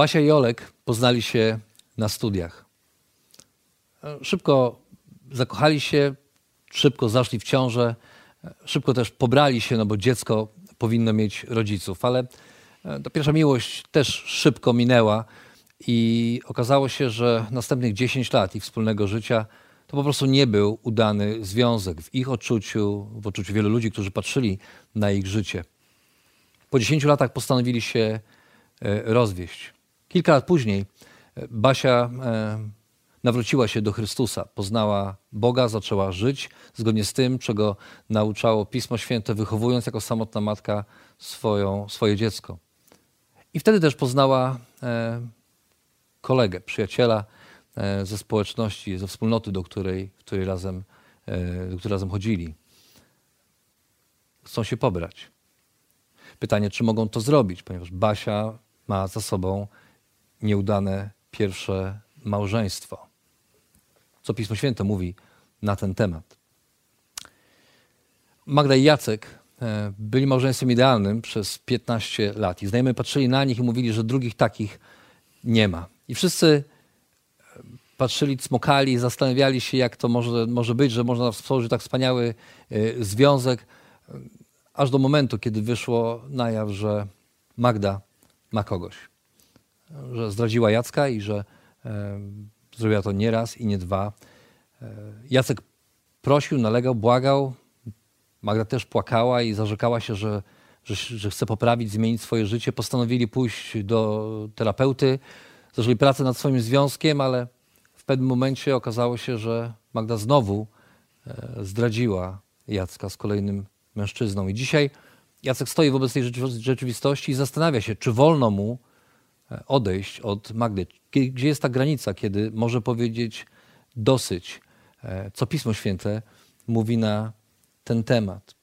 Basia i Olek poznali się na studiach. Szybko zakochali się, szybko zaszli w ciążę, szybko też pobrali się, no bo dziecko powinno mieć rodziców, ale ta pierwsza miłość też szybko minęła i okazało się, że następnych 10 lat ich wspólnego życia to po prostu nie był udany związek w ich odczuciu, w odczuciu wielu ludzi, którzy patrzyli na ich życie. Po 10 latach postanowili się rozwieść. Kilka lat później Basia nawróciła się do Chrystusa, poznała Boga, zaczęła żyć zgodnie z tym, czego nauczało Pismo Święte, wychowując jako samotna matka swoją, swoje dziecko. I wtedy też poznała kolegę, przyjaciela ze społeczności, ze wspólnoty, do której, w której razem, do której razem chodzili. Chcą się pobrać. Pytanie, czy mogą to zrobić, ponieważ Basia ma za sobą nieudane pierwsze małżeństwo. Co Pismo Święte mówi na ten temat? Magda i Jacek byli małżeństwem idealnym przez 15 lat. I znajomi patrzyli na nich i mówili, że drugich takich nie ma. I wszyscy patrzyli, smokali, zastanawiali się, jak to może, może być, że można stworzyć tak wspaniały związek, aż do momentu, kiedy wyszło na jaw, że Magda ma kogoś. Że zdradziła Jacka i że e, zrobiła to nie raz i nie dwa. E, Jacek prosił, nalegał, błagał. Magda też płakała i zarzekała się, że, że, że chce poprawić, zmienić swoje życie. Postanowili pójść do terapeuty, zaczęli pracę nad swoim związkiem, ale w pewnym momencie okazało się, że Magda znowu e, zdradziła Jacka z kolejnym mężczyzną. I dzisiaj Jacek stoi wobec tej rzeczywistości i zastanawia się, czy wolno mu odejść od Magdy. Gdzie jest ta granica, kiedy może powiedzieć dosyć, co Pismo Święte mówi na ten temat.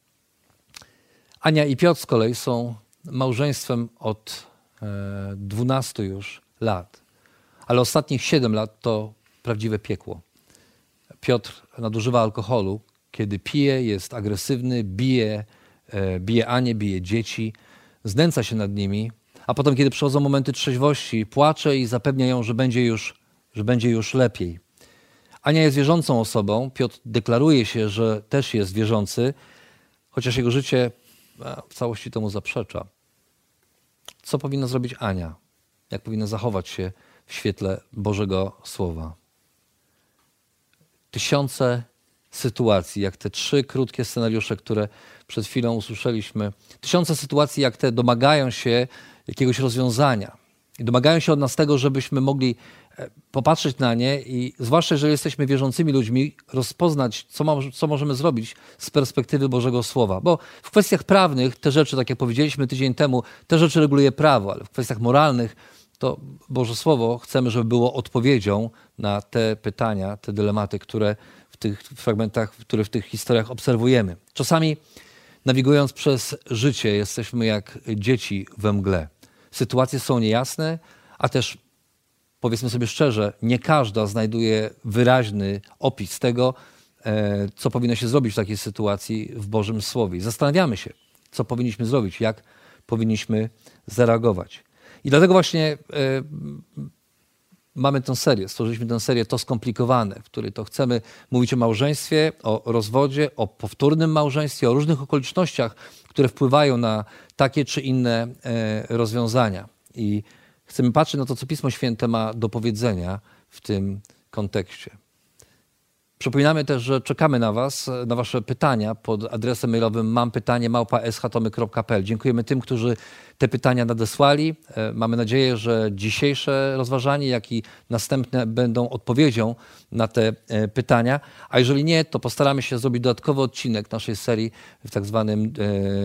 Ania i Piotr z kolei są małżeństwem od 12 już lat, ale ostatnich 7 lat to prawdziwe piekło. Piotr nadużywa alkoholu, kiedy pije, jest agresywny, bije, bije Anię, bije dzieci, znęca się nad nimi, a potem, kiedy przychodzą momenty trzeźwości, płacze i zapewnia ją, że będzie już, że będzie już lepiej. Ania jest wierzącą osobą, Piotr deklaruje się, że też jest wierzący, chociaż jego życie w całości temu zaprzecza. Co powinna zrobić Ania? Jak powinna zachować się w świetle Bożego Słowa? Tysiące sytuacji, jak te trzy krótkie scenariusze, które przed chwilą usłyszeliśmy, tysiące sytuacji, jak te domagają się jakiegoś rozwiązania. I domagają się od nas tego, żebyśmy mogli popatrzeć na nie i zwłaszcza jeżeli jesteśmy wierzącymi ludźmi, rozpoznać, co, ma, co możemy zrobić z perspektywy Bożego Słowa. Bo w kwestiach prawnych te rzeczy, tak jak powiedzieliśmy tydzień temu, te rzeczy reguluje prawo, ale w kwestiach moralnych to Boże Słowo chcemy, żeby było odpowiedzią na te pytania, te dylematy, które w tych fragmentach, które w tych historiach obserwujemy. Czasami nawigując przez życie jesteśmy jak dzieci we mgle. Sytuacje są niejasne, a też powiedzmy sobie szczerze, nie każda znajduje wyraźny opis tego, co powinno się zrobić w takiej sytuacji w Bożym Słowie. Zastanawiamy się, co powinniśmy zrobić, jak powinniśmy zareagować. I dlatego właśnie mamy tę serię, stworzyliśmy tę serię To skomplikowane, w której to chcemy mówić o małżeństwie, o rozwodzie, o powtórnym małżeństwie, o różnych okolicznościach, które wpływają na takie czy inne rozwiązania. I chcemy patrzeć na to, co Pismo Święte ma do powiedzenia w tym kontekście. Przypominamy też, że czekamy na Was, na Wasze pytania pod adresem mailowym mam pytanie małpa.schatomy.pl. Dziękujemy tym, którzy te pytania nadesłali. E, mamy nadzieję, że dzisiejsze rozważanie, jak i następne będą odpowiedzią na te e, pytania. A jeżeli nie, to postaramy się zrobić dodatkowy odcinek naszej serii w tak zwanym,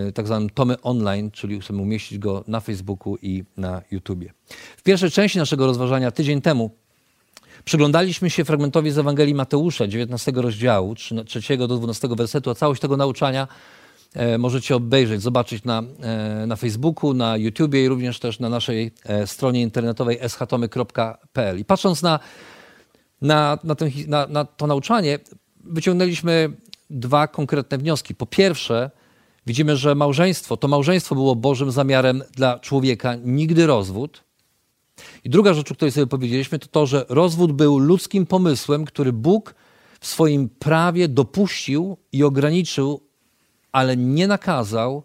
e, tak zwanym Tomy Online, czyli chcemy umieścić go na Facebooku i na YouTubie. W pierwszej części naszego rozważania tydzień temu Przyglądaliśmy się fragmentowi z Ewangelii Mateusza, 19 rozdziału, 3 do 12 wersetu, a całość tego nauczania e, możecie obejrzeć, zobaczyć na, e, na Facebooku, na YouTubie i również też na naszej e, stronie internetowej eschatomy.pl. I patrząc na, na, na, ten, na, na to nauczanie, wyciągnęliśmy dwa konkretne wnioski. Po pierwsze, widzimy, że małżeństwo, to małżeństwo było Bożym zamiarem dla człowieka, nigdy rozwód. I druga rzecz, o której sobie powiedzieliśmy, to to, że rozwód był ludzkim pomysłem, który Bóg w swoim prawie dopuścił i ograniczył, ale nie nakazał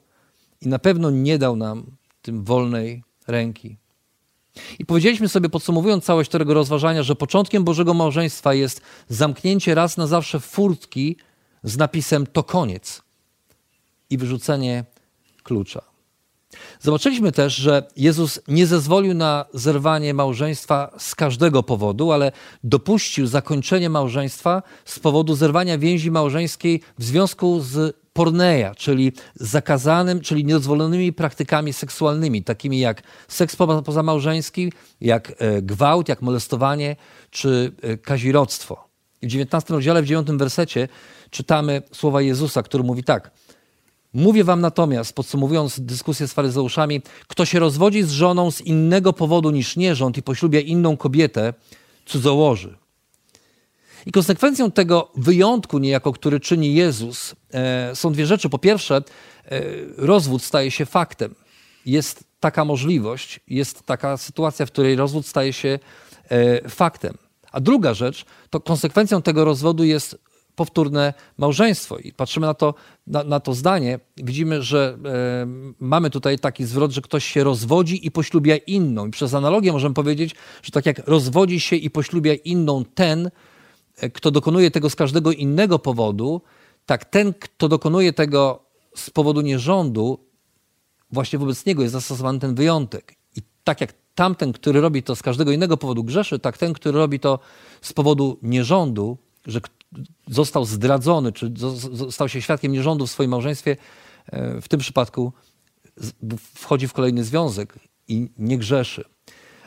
i na pewno nie dał nam tym wolnej ręki. I powiedzieliśmy sobie, podsumowując całość tego rozważania, że początkiem Bożego małżeństwa jest zamknięcie raz na zawsze furtki z napisem to koniec i wyrzucenie klucza. Zobaczyliśmy też, że Jezus nie zezwolił na zerwanie małżeństwa z każdego powodu, ale dopuścił zakończenie małżeństwa z powodu zerwania więzi małżeńskiej w związku z porneia, czyli zakazanym, czyli niedozwolonymi praktykami seksualnymi, takimi jak seks pozamałżeński, jak e, gwałt, jak molestowanie czy e, kazirodztwo. W 19 rozdziale, w 9 wersecie czytamy słowa Jezusa, który mówi tak – Mówię wam natomiast, podsumowując dyskusję z faryzeuszami, kto się rozwodzi z żoną z innego powodu niż nierząd i poślubia inną kobietę, cudzołoży. I konsekwencją tego wyjątku niejako, który czyni Jezus, e, są dwie rzeczy. Po pierwsze, e, rozwód staje się faktem. Jest taka możliwość, jest taka sytuacja, w której rozwód staje się e, faktem. A druga rzecz, to konsekwencją tego rozwodu jest powtórne małżeństwo. I patrzymy na to, na, na to zdanie, widzimy, że e, mamy tutaj taki zwrot, że ktoś się rozwodzi i poślubia inną. I przez analogię możemy powiedzieć, że tak jak rozwodzi się i poślubia inną ten, e, kto dokonuje tego z każdego innego powodu, tak ten, kto dokonuje tego z powodu nierządu, właśnie wobec niego jest zastosowany ten wyjątek. I tak jak tamten, który robi to z każdego innego powodu grzeszy, tak ten, który robi to z powodu nierządu, że został zdradzony, czy stał się świadkiem nierządu w swoim małżeństwie, e, w tym przypadku wchodzi w kolejny związek i nie grzeszy.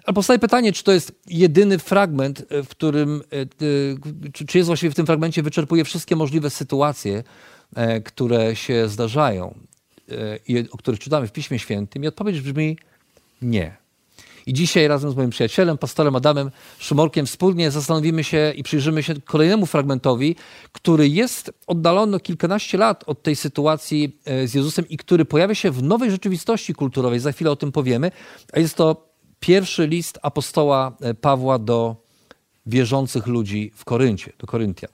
Ale powstaje pytanie, czy to jest jedyny fragment, e, w którym, e, czy jest właściwie w tym fragmencie wyczerpuje wszystkie możliwe sytuacje, które się zdarzają i o których czytamy w Piśmie Świętym. I odpowiedź brzmi nie. I dzisiaj razem z moim przyjacielem, pastorem Adamem Szumorkiem wspólnie zastanowimy się i przyjrzymy się kolejnemu fragmentowi, który jest oddalony kilkanaście lat od tej sytuacji e, z Jezusem i który pojawia się w nowej rzeczywistości kulturowej. Za chwilę o tym powiemy. A jest to pierwszy list apostoła e, Pawła do wierzących ludzi w Koryncie, do Koryntian.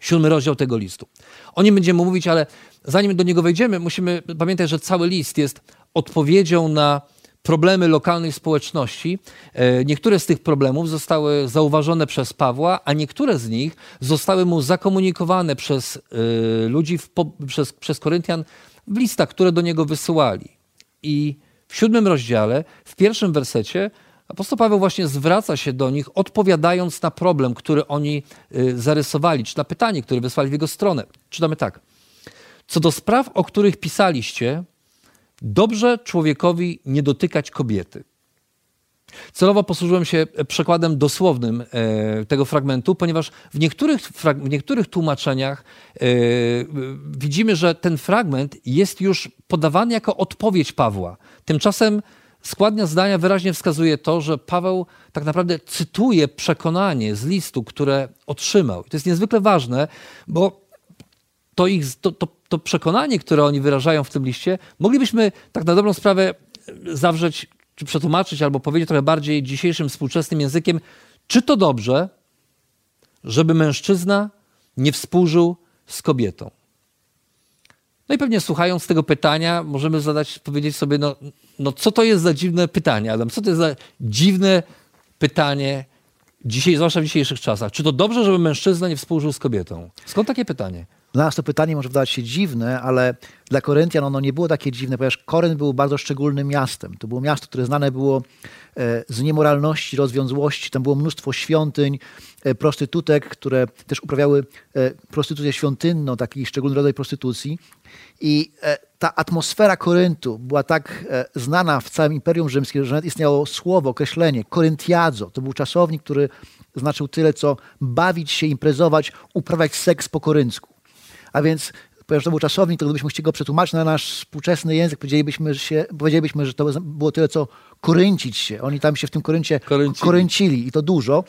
Siódmy rozdział tego listu. O nim będziemy mówić, ale zanim do niego wejdziemy, musimy pamiętać, że cały list jest odpowiedzią na problemy lokalnej społeczności. E, niektóre z tych problemów zostały zauważone przez Pawła, a niektóre z nich zostały mu zakomunikowane przez e, ludzi, w, przez, przez Koryntian w listach, które do niego wysyłali. I w siódmym rozdziale, w pierwszym wersecie, apostoł Paweł właśnie zwraca się do nich, odpowiadając na problem, który oni e, zarysowali, czy na pytanie, które wysłali w jego stronę. Czytamy tak. Co do spraw, o których pisaliście, Dobrze człowiekowi nie dotykać kobiety. Celowo posłużyłem się przekładem dosłownym e, tego fragmentu, ponieważ w niektórych, w niektórych tłumaczeniach e, widzimy, że ten fragment jest już podawany jako odpowiedź Pawła. Tymczasem składnia zdania wyraźnie wskazuje to, że Paweł tak naprawdę cytuje przekonanie z listu, które otrzymał. I to jest niezwykle ważne, bo to, ich, to, to, to przekonanie, które oni wyrażają w tym liście, moglibyśmy tak na dobrą sprawę zawrzeć, czy przetłumaczyć, albo powiedzieć trochę bardziej dzisiejszym współczesnym językiem, czy to dobrze, żeby mężczyzna nie współżył z kobietą. No i pewnie słuchając tego pytania, możemy zadać, powiedzieć sobie, no, no co to jest za dziwne pytanie, Adam? Co to jest za dziwne pytanie? Dzisiaj, zwłaszcza w dzisiejszych czasach. Czy to dobrze, żeby mężczyzna nie współżył z kobietą? Skąd takie pytanie? Dla nas to pytanie może wydawać się dziwne, ale dla Koryntian ono nie było takie dziwne, ponieważ Korynt był bardzo szczególnym miastem. To było miasto, które znane było e, z niemoralności, rozwiązłości. Tam było mnóstwo świątyń, e, prostytutek, które też uprawiały e, prostytucję świątynną, taki szczególny rodzaj prostytucji. I ta atmosfera Koryntu była tak znana w całym Imperium Rzymskim, że nawet istniało słowo, określenie, koryntiadzo. To był czasownik, który znaczył tyle, co bawić się, imprezować, uprawiać seks po koryncku. A więc ponieważ to był czasownik, to gdybyśmy chcieli go przetłumaczyć na nasz współczesny język, powiedzielibyśmy, się, powiedzielibyśmy, że to było tyle, co koręcić się. Oni tam się w tym koryncie koręcili, koręcili i to dużo.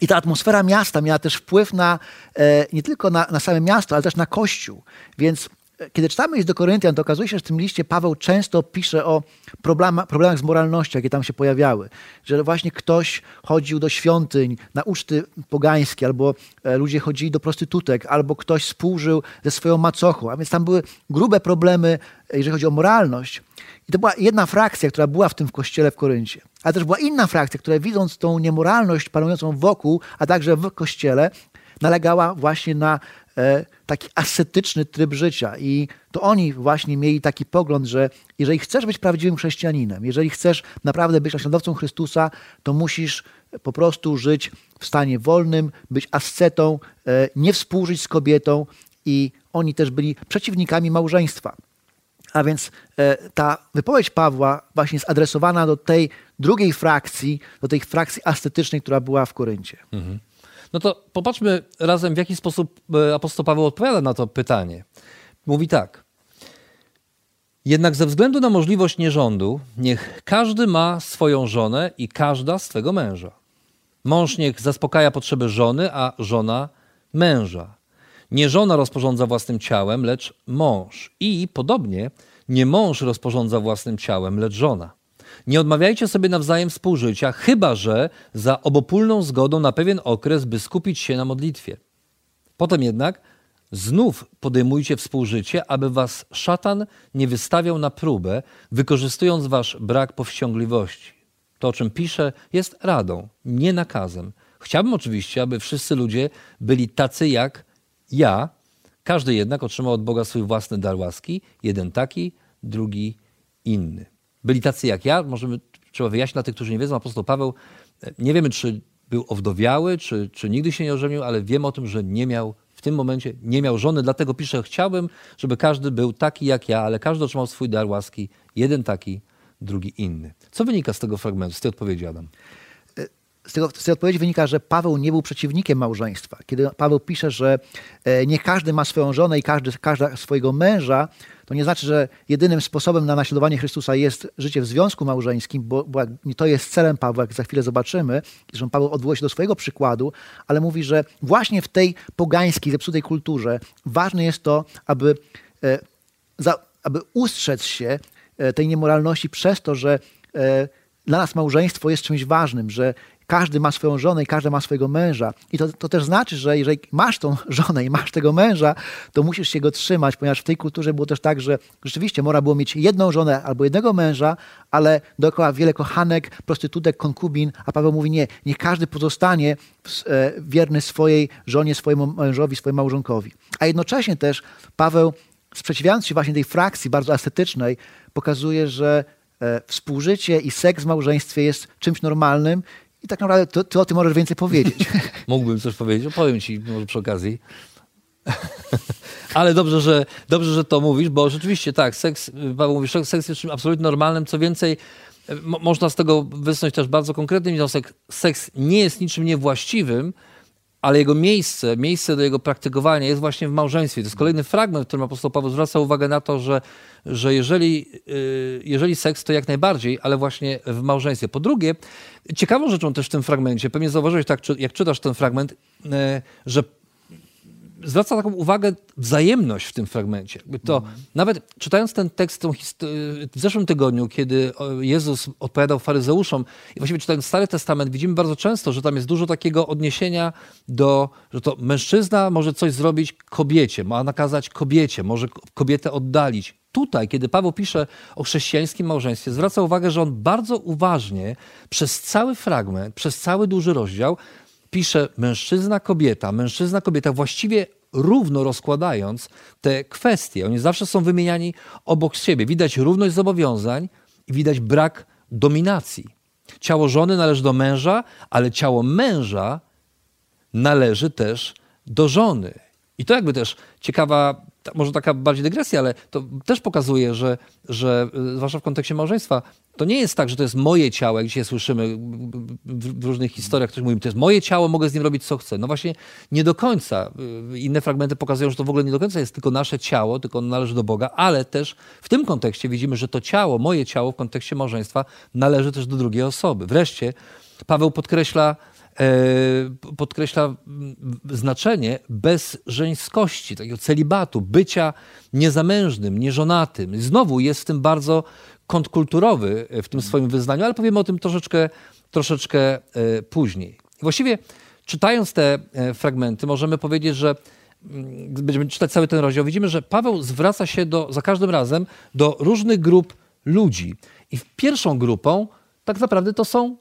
I ta atmosfera miasta miała też wpływ na, e, nie tylko na, na same miasto, ale też na Kościół. Więc kiedy czytamy list do Koryntian, to okazuje się, że w tym liście Paweł często pisze o problemach, problemach z moralnością, jakie tam się pojawiały. Że właśnie ktoś chodził do świątyń, na uczty pogańskie, albo e, ludzie chodzili do prostytutek, albo ktoś współżył ze swoją macochą. A więc tam były grube problemy, jeżeli chodzi o moralność. I to była jedna frakcja, która była w tym kościele w Koryncie. Ale też była inna frakcja, która widząc tą niemoralność panującą wokół, a także w kościele, nalegała właśnie na e, taki ascetyczny tryb życia. I to oni właśnie mieli taki pogląd, że jeżeli chcesz być prawdziwym chrześcijaninem, jeżeli chcesz naprawdę być naśladowcą Chrystusa, to musisz po prostu żyć w stanie wolnym, być ascetą, e, nie współżyć z kobietą. I oni też byli przeciwnikami małżeństwa. A więc e, ta wypowiedź Pawła właśnie jest adresowana do tej drugiej frakcji, do tej frakcji ascetycznej, która była w Koryncie. Mhm. No to popatrzmy razem, w jaki sposób e, apostoł Paweł odpowiada na to pytanie. Mówi tak. Jednak ze względu na możliwość nierządu, niech każdy ma swoją żonę i każda swego męża. Mąż niech zaspokaja potrzeby żony, a żona męża. Nie żona rozporządza własnym ciałem, lecz mąż. I podobnie nie mąż rozporządza własnym ciałem, lecz żona. Nie odmawiajcie sobie nawzajem współżycia, chyba że za obopólną zgodą na pewien okres, by skupić się na modlitwie. Potem jednak znów podejmujcie współżycie, aby was szatan nie wystawiał na próbę, wykorzystując wasz brak powściągliwości. To, o czym piszę, jest radą, nie nakazem. Chciałbym oczywiście, aby wszyscy ludzie byli tacy jak ja. Każdy jednak otrzymał od Boga swój własny dar łaski, jeden taki, drugi inny byli tacy jak ja. Możemy, trzeba wyjaśnić dla tych, którzy nie wiedzą, apostoł Paweł, e, nie wiemy, czy był owdowiały, czy, czy nigdy się nie ożenił, ale wiemy o tym, że nie miał w tym momencie nie miał żony, dlatego pisze, chciałbym, żeby każdy był taki jak ja, ale każdy otrzymał swój dar łaski, jeden taki, drugi inny. Co wynika z tego fragmentu, z tej odpowiedzi, Adam? z, tego, z tej odpowiedzi wynika, że Paweł nie był przeciwnikiem małżeństwa. Kiedy Paweł pisze, że e, nie każdy ma swoją żonę i każdy, każda swojego męża, to nie znaczy, że jedynym sposobem na naśladowanie Chrystusa jest życie w związku małżeńskim, bo, bo to jest celem Pawła, jak za chwilę zobaczymy, że Paweł odwołuje się do swojego przykładu, ale mówi, że właśnie w tej pogańskiej, zepsutej kulturze ważne jest to, aby, e, za, aby ustrzec się e, tej niemoralności przez to, że dla nas małżeństwo jest czymś ważnym, że każdy ma swoją żonę i każdy ma swojego męża. I to, to też znaczy, że jeżeli masz tą żonę i masz tego męża, to musisz się go trzymać, ponieważ w tej kulturze było też tak, że rzeczywiście można było mieć jedną żonę albo jednego męża, ale dookoła wiele kochanek, prostytutek, konkubin, a Paweł mówi nie, niech każdy pozostanie e, wierny swojej żonie, swojemu mężowi, swojemu małżonkowi. A jednocześnie też Paweł, sprzeciwiając się właśnie tej frakcji bardzo estetycznej, pokazuje, że e, współżycie i seks w małżeństwie jest czymś normalnym i tak naprawdę ty, ty o tym możesz więcej powiedzieć. Mógłbym coś powiedzieć, powiem ci może przy okazji. Ale dobrze że, dobrze, że to mówisz, bo rzeczywiście tak, seks, Paweł mówisz, seks jest czymś absolutnie normalnym. Co więcej, można z tego wysnuć też bardzo konkretny wniosek. Seks nie jest niczym niewłaściwym, ale jego miejsce, miejsce do jego praktykowania jest właśnie w małżeństwie. To jest kolejny fragment, w którym apostoł Paweł zwraca uwagę na to, że, że jeżeli, y, jeżeli seks, to jak najbardziej, ale właśnie w małżeństwie. Po drugie, ciekawą rzeczą też w tym fragmencie, pewnie zauważyłeś tak, jak czytasz ten fragment, y, że zwraca taką uwagę wzajemność w tym fragmencie. To mm. nawet czytając ten tekst tą w zeszłym tygodniu, kiedy Jezus odpowiadał faryzeuszom i właściwie czytając Stary Testament, widzimy bardzo często, że tam jest dużo takiego odniesienia do, że to mężczyzna może coś zrobić kobiecie, ma nakazać kobiecie, może kobietę oddalić. Tutaj, kiedy Paweł pisze o chrześcijańskim małżeństwie, zwraca uwagę, że on bardzo uważnie przez cały fragment, przez cały duży rozdział pisze mężczyzna, kobieta, mężczyzna, kobieta, właściwie równo rozkładając te kwestie. Oni zawsze są wymieniani obok siebie. Widać równość zobowiązań i widać brak dominacji. Ciało żony należy do męża, ale ciało męża należy też do żony. I to jakby też ciekawa, może taka bardziej dygresja, ale to też pokazuje, że, że y, zwłaszcza w kontekście małżeństwa, to nie jest tak, że to jest moje ciało, jak dzisiaj słyszymy w różnych historiach, ktoś mówi, to jest moje ciało, mogę z nim robić co chcę. No właśnie nie do końca. Y, inne fragmenty pokazują, że to w ogóle nie do końca jest tylko nasze ciało, tylko ono należy do Boga, ale też w tym kontekście widzimy, że to ciało, moje ciało w kontekście małżeństwa należy też do drugiej osoby. Wreszcie Paweł podkreśla podkreśla znaczenie bezżeńskości, takiego celibatu, bycia niezamężnym, nieżonatym. Znowu jest w tym bardzo kontrkulturowy w tym swoim wyznaniu, ale powiemy o tym troszeczkę, troszeczkę e, później. Właściwie czytając te e, fragmenty możemy powiedzieć, że będziemy czytać cały ten rozdział, widzimy, że Paweł zwraca się do, za każdym razem do różnych grup ludzi. I pierwszą grupą tak naprawdę to są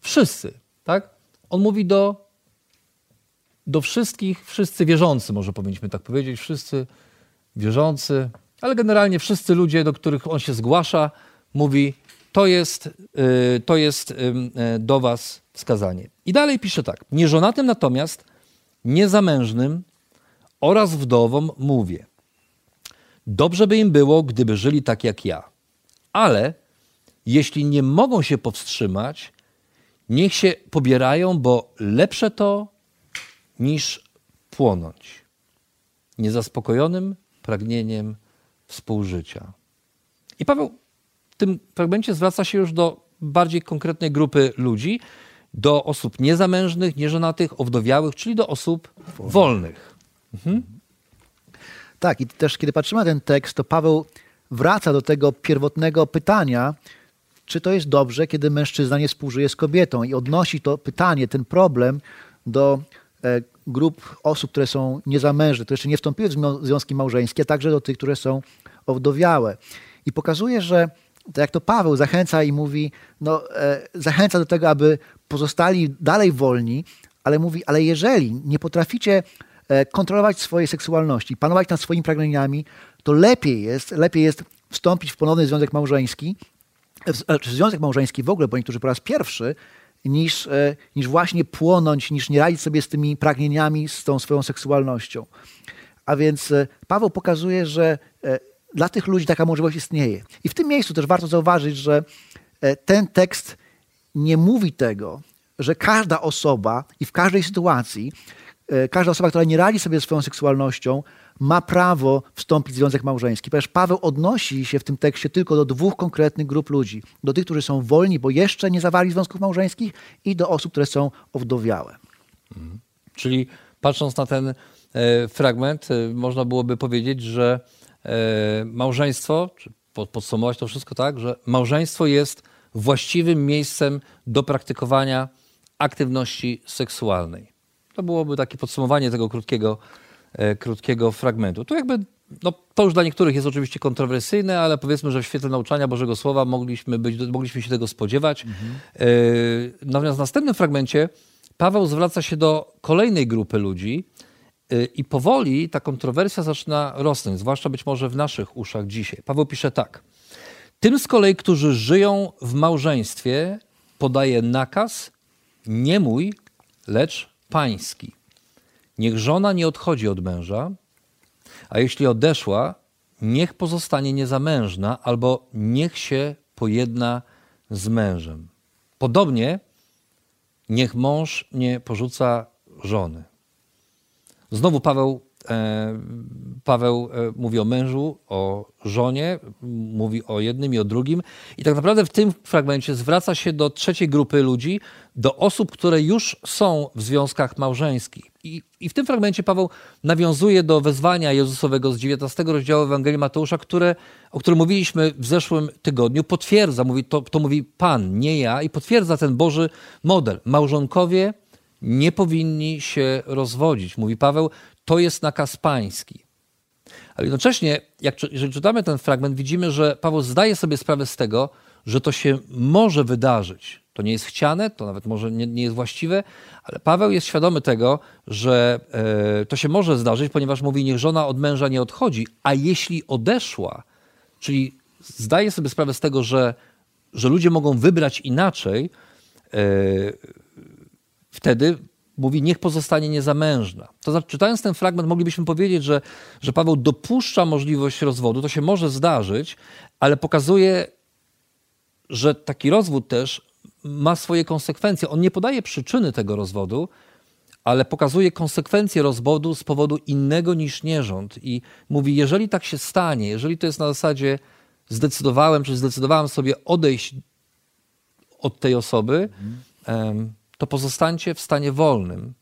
wszyscy. Tak? On mówi do, do wszystkich, wszyscy wierzący, może powinniśmy tak powiedzieć, wszyscy wierzący, ale generalnie wszyscy ludzie, do których on się zgłasza, mówi, to jest, y, to jest y, y, do was wskazanie. I dalej pisze tak. Nieżonatym natomiast, niezamężnym oraz wdowom mówię. Dobrze by im było, gdyby żyli tak jak ja. Ale jeśli nie mogą się powstrzymać, Niech się pobierają, bo lepsze to niż płonąć niezaspokojonym pragnieniem współżycia. I Paweł w tym fragmencie zwraca się już do bardziej konkretnej grupy ludzi, do osób niezamężnych, nieżonatych, owdowiałych, czyli do osób wolnych. Mhm. Tak, i też kiedy patrzymy na ten tekst, to Paweł wraca do tego pierwotnego pytania, czy to jest dobrze, kiedy mężczyzna nie współżyje z kobietą i odnosi to pytanie, ten problem do e, grup osób, które są niezamężne, które jeszcze nie wstąpiły w związki małżeńskie, a także do tych, które są owdowiałe. I pokazuje, że tak jak to Paweł zachęca i mówi, no, e, zachęca do tego, aby pozostali dalej wolni, ale mówi, ale jeżeli nie potraficie e, kontrolować swojej seksualności, panować nad swoimi pragnieniami, to lepiej jest, lepiej jest wstąpić w ponowny związek małżeński, czy związek małżeński w ogóle, bo niektórzy po raz pierwszy, niż, e, niż właśnie płonąć, niż nie radzić sobie z tymi pragnieniami, z tą swoją seksualnością. A więc e, Paweł pokazuje, że e, dla tych ludzi taka możliwość istnieje. I w tym miejscu też warto zauważyć, że ten tekst nie mówi tego, że każda osoba i w każdej sytuacji, każda osoba, która nie radzi sobie ze swoją seksualnością, ma prawo wstąpić w związek małżeński. Ponieważ Paweł odnosi się w tym tekście tylko do dwóch konkretnych grup ludzi. Do tych, którzy są wolni, bo jeszcze nie zawarli związków małżeńskich i do osób, które są owdowiałe. Mhm. Czyli patrząc na ten e, fragment, e, można byłoby powiedzieć, że e, małżeństwo, czy podsumować to wszystko tak, że małżeństwo jest właściwym miejscem do praktykowania aktywności seksualnej. To byłoby takie podsumowanie tego krótkiego krótkiego fragmentu. Tu jakby, no, to już dla niektórych jest oczywiście kontrowersyjne, ale powiedzmy, że w świetle nauczania Bożego Słowa mogliśmy, być, mogliśmy się tego spodziewać. Mhm. Natomiast w następnym fragmencie Paweł zwraca się do kolejnej grupy ludzi e, i powoli ta kontrowersja zaczyna rosnąć, zwłaszcza być może w naszych uszach dzisiaj. Paweł pisze tak. Tym z kolei, którzy żyją w małżeństwie, podaje nakaz nie mój, lecz pański. Niech żona nie odchodzi od męża, a jeśli odeszła, niech pozostanie niezamężna albo niech się pojedna z mężem. Podobnie niech mąż nie porzuca żony. Znowu Paweł, Paweł e, mówi o mężu, o żonie, mówi o jednym i o drugim. I tak naprawdę w tym fragmencie zwraca się do trzeciej grupy ludzi, do osób, które już są w związkach małżeńskich. I, I, w tym fragmencie Paweł nawiązuje do wezwania Jezusowego z 19 rozdziału Ewangelii Mateusza, które, o którym mówiliśmy w zeszłym tygodniu. Potwierdza, mówi, to, to mówi Pan, nie ja, i potwierdza ten Boży model. Małżonkowie nie powinni się rozwodzić. Mówi Paweł, to jest nakaz pański. Ale jednocześnie, jak, jeżeli czytamy ten fragment, widzimy, że Paweł zdaje sobie sprawę z tego, że to się może wydarzyć. to nie jest chciane, to nawet może nie, nie jest właściwe, ale Paweł jest świadomy tego, że e, to się może zdarzyć, ponieważ mówi, niech żona od męża nie odchodzi, a jeśli odeszła, czyli zdaje sobie sprawę z tego, że, że ludzie mogą wybrać inaczej, e, wtedy mówi, niech pozostanie niezamężna. To znaczy, czytając ten fragment, moglibyśmy powiedzieć, że, że Paweł dopuszcza możliwość rozwodu, to się może zdarzyć, ale pokazuje, że taki rozwód też ma swoje konsekwencje. On nie podaje przyczyny tego rozwodu, ale pokazuje konsekwencje rozwodu z powodu innego niż nierząd. I mówi, jeżeli tak się stanie, jeżeli to jest na zasadzie zdecydowałem, czy zdecydowałem sobie odejść od tej osoby, mhm. To pozostańcie w stanie wolnym.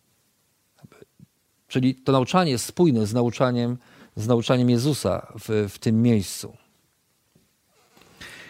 Czyli to nauczanie jest spójne z nauczaniem, z nauczaniem Jezusa w, w tym miejscu.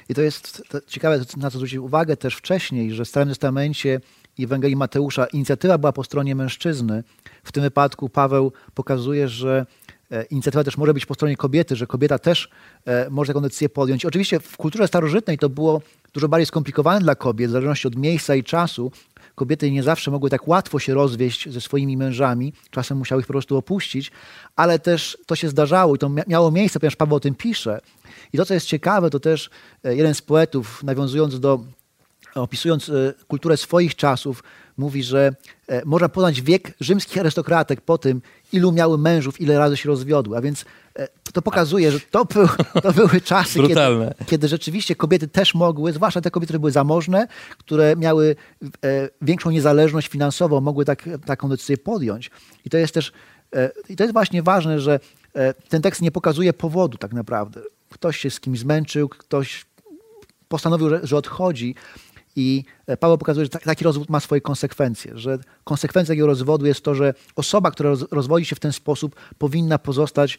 I to jest ciekawe, na co zwrócić uwagę też wcześniej, że w Starym Testamencie i Ewangelii Mateusza inicjatywa była po stronie mężczyzny. W tym wypadku Paweł pokazuje, że e, inicjatywa też może być po stronie kobiety, że kobieta też e, może taką decyzję podjąć. Oczywiście w kulturze starożytnej to było dużo bardziej skomplikowane dla kobiet, w zależności od miejsca i czasu. Kobiety nie zawsze mogły tak łatwo się rozwieść ze swoimi mężami, czasem musiały ich po prostu opuścić, ale też to się zdarzało i to miało miejsce, ponieważ Paweł o tym pisze. I to, co jest ciekawe, to też e, jeden z poetów, nawiązując do, opisując e, kulturę swoich czasów, mówi, że e, można poznać wiek rzymskich arystokratek po tym, ilu miały mężów, ile razy się rozwiodły. A więc to pokazuje, że to, był, to były czasy, kiedy, kiedy, rzeczywiście kobiety też mogły, zwłaszcza te kobiety, które były zamożne, które miały większą niezależność finansową, mogły tak, taką decyzję podjąć. I to jest też, i to jest właśnie ważne, że ten tekst nie pokazuje powodu tak naprawdę ktoś się z kimś zmęczył, ktoś postanowił, że odchodzi. I e, Paweł pokazuje, że taki rozwód ma swoje konsekwencje, że konsekwencją takiego rozwodu jest to, że osoba, która rozwodzi się w ten sposób, powinna pozostać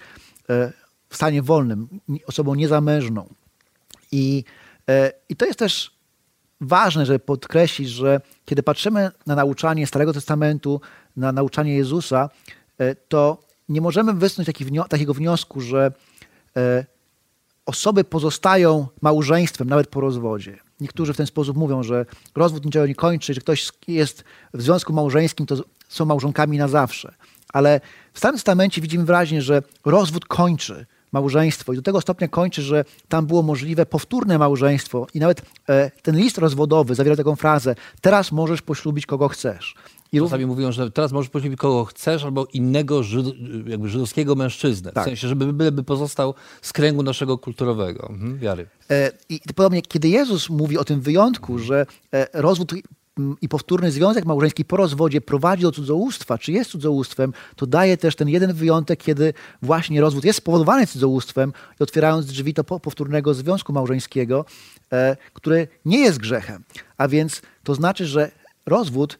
e, w stanie wolnym, osobą niezamężną. I, e, i to jest też ważne, żeby podkreślić, że kiedy patrzymy na nauczanie Starego Testamentu, na nauczanie Jezusa, to nie możemy wysnuć takiego wniosku, że osoby pozostają małżeństwem nawet po rozwodzie. Niektórzy w ten sposób mówią, że rozwód niczego nie kończy, że ktoś jest w związku małżeńskim, to są małżonkami na zawsze. Ale w Starym Testamencie widzimy wyraźnie, że rozwód kończy małżeństwo i do tego stopnia kończy, że tam było możliwe powtórne małżeństwo i nawet e, ten list rozwodowy zawiera taką frazę teraz możesz poślubić kogo chcesz. I Czasami mówią, że teraz możesz poślubić kogo chcesz, albo innego żyd, jakby żydowskiego mężczyznę. Tak. W sensie, żeby byleby pozostał z kręgu naszego kulturowego, mhm, wiary. E, I podobnie, kiedy Jezus mówi o tym wyjątku, że e, rozwód i powtórny związek małżeński po rozwodzie prowadzi do cudzołóstwa, czy jest cudzołóstwem, to daje też ten jeden wyjątek, kiedy właśnie rozwód jest spowodowany cudzołóstwem i otwierając drzwi do powtórnego związku małżeńskiego, e, który nie jest grzechem. A więc to znaczy, że rozwód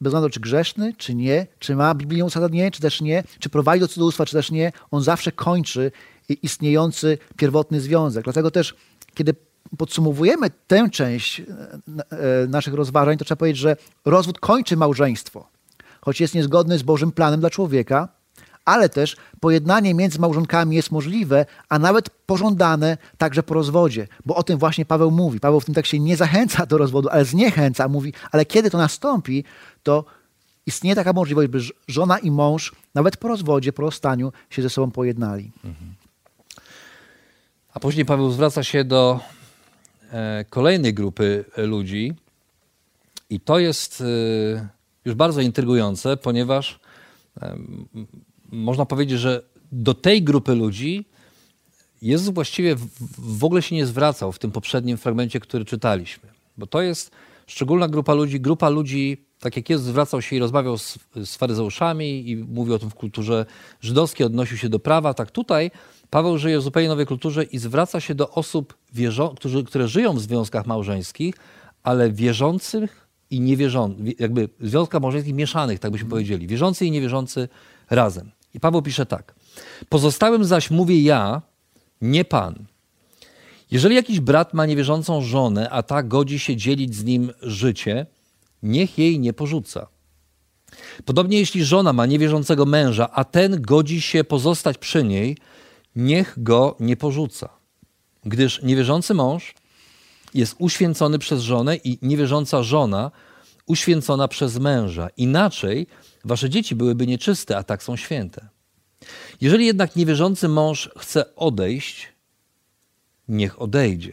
bez względu czy grzeszny, czy nie, czy ma biblijne uzasadnienie, czy też nie, czy prowadzi do cudzołóstwa, czy też nie, on zawsze kończy istniejący pierwotny związek. Dlatego też, kiedy podsumowujemy tę część e, e, naszych rozważań, to trzeba powiedzieć, że rozwód kończy małżeństwo, choć jest niezgodny z Bożym planem dla człowieka, ale też pojednanie między małżonkami jest możliwe, a nawet pożądane także po rozwodzie, bo o tym właśnie Paweł mówi. Paweł w tym tekście nie zachęca do rozwodu, ale zniechęca, mówi, ale kiedy to nastąpi, to istnieje taka możliwość, by żona i mąż nawet po rozwodzie, po rozstaniu się ze sobą pojednali. A później Paweł zwraca się do e, kolejnej grupy ludzi i to jest e, już bardzo intrygujące, ponieważ można powiedzieć, że do tej grupy ludzi Jezus właściwie w ogóle się nie zwracał w tym poprzednim fragmencie, który czytaliśmy. Bo to jest szczególna grupa ludzi, grupa ludzi, tak jak Jezus zwracał się i rozmawiał z, z faryzeuszami i mówił o tym w kulturze żydowskiej, odnosił się do prawa, tak tutaj Paweł żyje w zupełnie nowej kulturze i zwraca się do osób, wierzą, którzy, które żyją w związkach małżeńskich, ale wierzących i niewierzących, jakby w związkach małżeńskich mieszanych, tak byśmy powiedzieli. Wierzący i niewierzący razem. I Paweł pisze tak. Pozostałym zaś mówię ja, nie Pan. Jeżeli jakiś brat ma niewierzącą żonę, a ta godzi się dzielić z nim życie, niech jej nie porzuca. Podobnie jeśli żona ma niewierzącego męża, a ten godzi się pozostać przy niej, niech go nie porzuca. Gdyż niewierzący mąż jest uświęcony przez żonę i niewierząca żona uświęcona przez męża. Inaczej wasze dzieci byłyby nieczyste, a tak są święte. Jeżeli jednak niewierzący mąż chce odejść, niech odejdzie.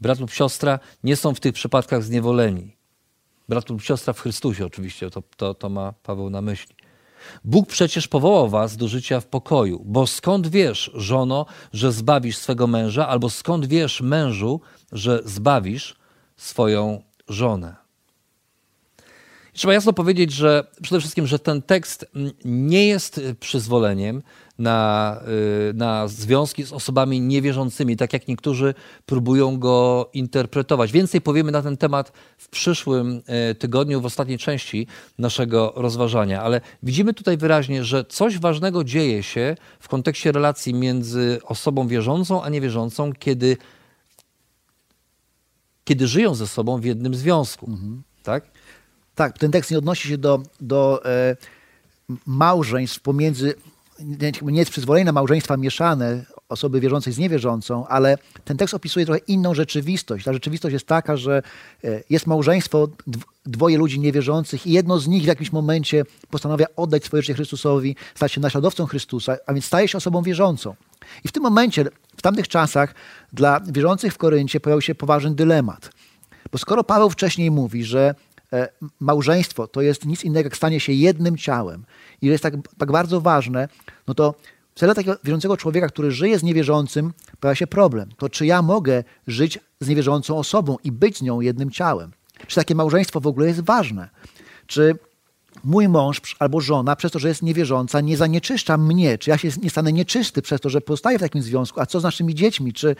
Brat lub siostra nie są w tych przypadkach zniewoleni. Brat lub siostra w Chrystusie oczywiście, to, to, to ma Paweł na myśli. Bóg przecież powołał was do życia w pokoju, bo skąd wiesz, żono, że zbawisz swego męża, albo skąd wiesz, mężu, że zbawisz swoją żonę? Trzeba jasno powiedzieć, że przede wszystkim, że ten tekst nie jest przyzwoleniem na, y, na związki z osobami niewierzącymi, tak jak niektórzy próbują go interpretować. Więcej powiemy na ten temat w przyszłym y, tygodniu, w ostatniej części naszego rozważania, ale widzimy tutaj wyraźnie, że coś ważnego dzieje się w kontekście relacji między osobą wierzącą a niewierzącą, kiedy, kiedy żyją ze sobą w jednym związku. Mhm. Tak? Tak, ten tekst nie odnosi się do, do e, małżeństw pomiędzy, nie jest przyzwolenie na małżeństwa mieszane osoby wierzącej z niewierzącą, ale ten tekst opisuje trochę inną rzeczywistość. Ta rzeczywistość jest taka, że e, jest małżeństwo, dwoje ludzi niewierzących i jedno z nich w jakimś momencie postanawia oddać swoje życie Chrystusowi, stać się naśladowcą Chrystusa, a więc staje się osobą wierzącą. I w tym momencie, w tamtych czasach, dla wierzących w Koryncie pojawił się poważny dylemat. Bo skoro Paweł wcześniej mówi, że małżeństwo to jest nic innego jak stanie się jednym ciałem i jest tak, tak bardzo ważne, no to w celu takiego wierzącego człowieka, który żyje z niewierzącym, pojawia się problem. To czy ja mogę żyć z niewierzącą osobą i być z nią jednym ciałem? Czy takie małżeństwo w ogóle jest ważne? Czy mój mąż albo żona, przez to, że jest niewierząca, nie zanieczyszcza mnie? Czy ja się nie stanę nieczysty przez to, że pozostaję w takim związku? A co z naszymi dziećmi? Czy,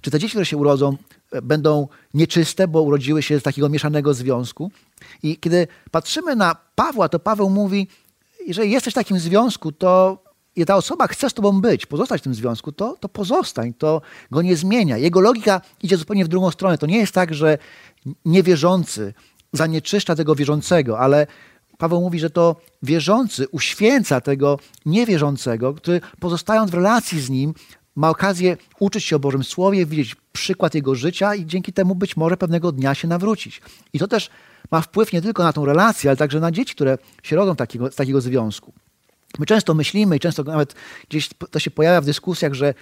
czy te dzieci, które się urodzą, będą nieczyste, bo urodziły się z takiego mieszanego związku. I kiedy patrzymy na Pawła, to Paweł mówi, jeżeli jesteś w takim związku, to i ta osoba chce z tobą być, pozostać w tym związku, to, to pozostań, to go nie zmienia. Jego logika idzie zupełnie w drugą stronę. To nie jest tak, że niewierzący zanieczyszcza tego wierzącego, ale Paweł mówi, że to wierzący uświęca tego niewierzącego, który pozostając w relacji z nim, ma okazję uczyć się o Bożym Słowie, widzieć przykład jego życia i dzięki temu być może pewnego dnia się nawrócić. I to też ma wpływ nie tylko na tą relację, ale także na dzieci, które się rodzą takiego, z takiego związku. My często myślimy i często nawet gdzieś to się pojawia w dyskusjach, że e,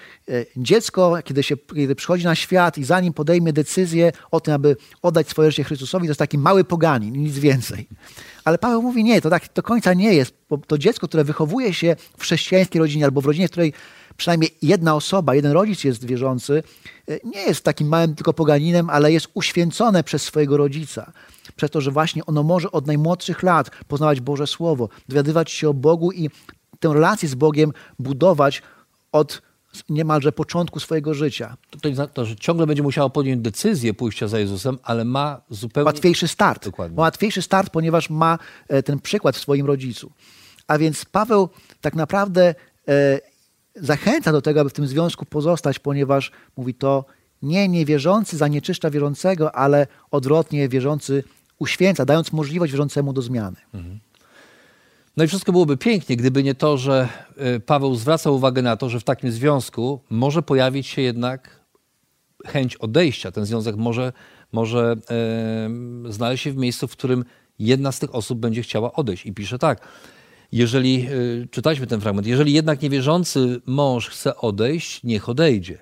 dziecko, kiedy, się, kiedy przychodzi na świat i zanim podejmie decyzję o tym, aby oddać swoje życie Chrystusowi, to jest taki mały poganin, nic więcej. Ale Paweł mówi, nie, to tak do końca nie jest, to dziecko, które wychowuje się w chrześcijańskiej rodzinie albo w rodzinie, w której przynajmniej jedna osoba, jeden rodzic jest wierzący, e, nie jest takim małym tylko poganinem, ale jest uświęcone przez swojego rodzica. Przez to, że właśnie ono może od najmłodszych lat poznawać Boże Słowo, dowiadywać się o Bogu i tę relację z Bogiem budować od niemalże początku swojego życia. To, to, że ciągle będzie musiało podjąć decyzję pójścia za Jezusem, ale ma zupełnie... Łatwiejszy start. Dokładnie. Ma łatwiejszy start, ponieważ ma e, ten przykład w swoim rodzicu. A więc Paweł tak naprawdę e, zachęca do tego, aby w tym związku pozostać, ponieważ mówi to nie niewierzący zanieczyszcza wierzącego, ale odwrotnie wierzący uświęca, dając możliwość wierzącemu do zmiany. Mhm. No i wszystko byłoby pięknie, gdyby nie to, że y, Paweł zwraca uwagę na to, że w takim związku może pojawić się jednak chęć odejścia. Ten związek może, może e, znaleźć się w miejscu, w którym jedna z tych osób będzie chciała odejść. I pisze tak. Jeżeli, y, czytaliśmy ten fragment, jeżeli jednak niewierzący mąż chce odejść, niech odejdzie.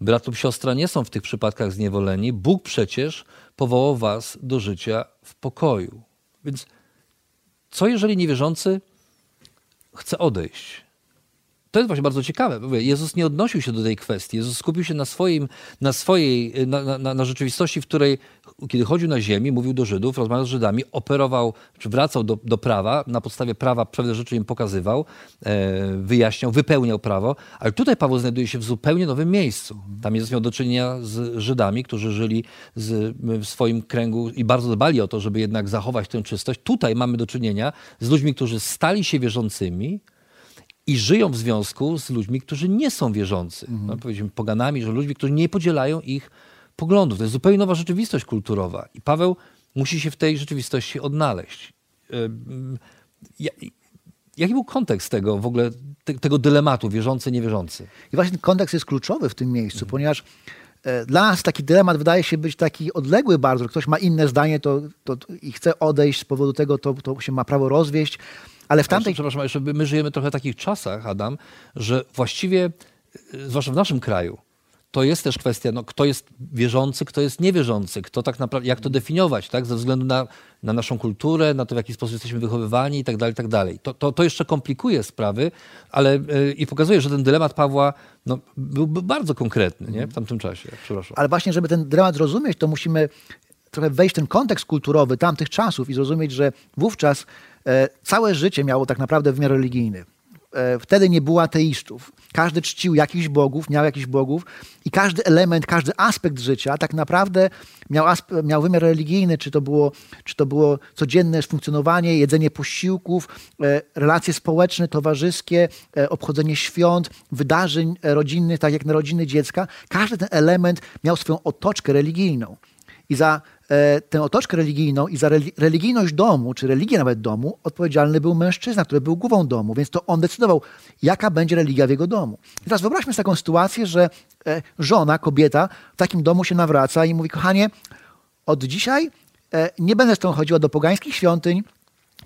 Brat lub siostra nie są w tych przypadkach zniewoleni. Bóg przecież powołał was do życia w pokoju. Więc co jeżeli niewierzący chce odejść? To jest właśnie bardzo ciekawe. Jezus nie odnosił się do tej kwestii. Jezus skupił się na, swoim, na swojej, na, na, na rzeczywistości, w której, kiedy chodził na ziemi, mówił do Żydów, rozmawiał z Żydami, operował, czy wracał do, do prawa, na podstawie prawa pewne rzeczy im pokazywał, e, wyjaśniał, wypełniał prawo, ale tutaj Paweł znajduje się w zupełnie nowym miejscu. Tam Jezus miał do czynienia z Żydami, którzy żyli z, w swoim kręgu i bardzo dbali o to, żeby jednak zachować tę czystość. Tutaj mamy do czynienia z ludźmi, którzy stali się wierzącymi, i żyją w związku z ludźmi, którzy nie są wierzący. Mhm. No, powiedzmy poganami, że ludźmi, którzy nie podzielają ich poglądów. To jest zupełnie nowa rzeczywistość kulturowa. I Paweł musi się w tej rzeczywistości odnaleźć. Jaki był kontekst tego w ogóle, te, tego dylematu wierzący, niewierzący? I właśnie kontekst jest kluczowy w tym miejscu, mhm. ponieważ dla nas taki dylemat wydaje się być taki odległy bardzo. Ktoś ma inne zdanie to, to, i chce odejść z powodu tego, to, to się ma prawo rozwieść. Ale w tamtej... Przepraszam, jeszcze my żyjemy trochę w takich czasach, Adam, że właściwie, e, zwłaszcza w naszym kraju, to jest też kwestia, no, kto jest wierzący, kto jest niewierzący, kto tak naprawdę, jak to definiować, tak, ze względu na, na naszą kulturę, na to, w jaki sposób jesteśmy wychowywani i tak dalej, tak dalej. To, to, to jeszcze komplikuje sprawy, ale yy, i pokazuje, że ten dylemat Pawła no, był, był bardzo konkretny nie, w tamtym czasie. Przepraszam. Ale właśnie, żeby ten dylemat zrozumieć, to musimy trochę wejść w ten kontekst kulturowy tamtych czasów i zrozumieć, że wówczas e, całe życie miało tak naprawdę wymiar religijny. E, wtedy nie było ateistów. Każdy czcił jakichś bogów, miał jakichś bogów i każdy element, każdy aspekt życia tak naprawdę miał, miał wymiar religijny, czy to, było, czy to było codzienne funkcjonowanie, jedzenie posiłków, e, relacje społeczne, towarzyskie, e, obchodzenie świąt, wydarzeń rodzinnych, tak jak narodziny dziecka. Każdy ten element miał swoją otoczkę religijną. I za E, tę otoczkę religijną i za religijność domu, czy religię nawet domu, odpowiedzialny był mężczyzna, który był głową domu, więc to on decydował, jaka będzie religia w jego domu. I teraz wyobraźmy sobie taką sytuację, że e, żona, kobieta w takim domu się nawraca i mówi, kochanie, od dzisiaj e, nie będę z tą chodziła do pogańskich świątyń,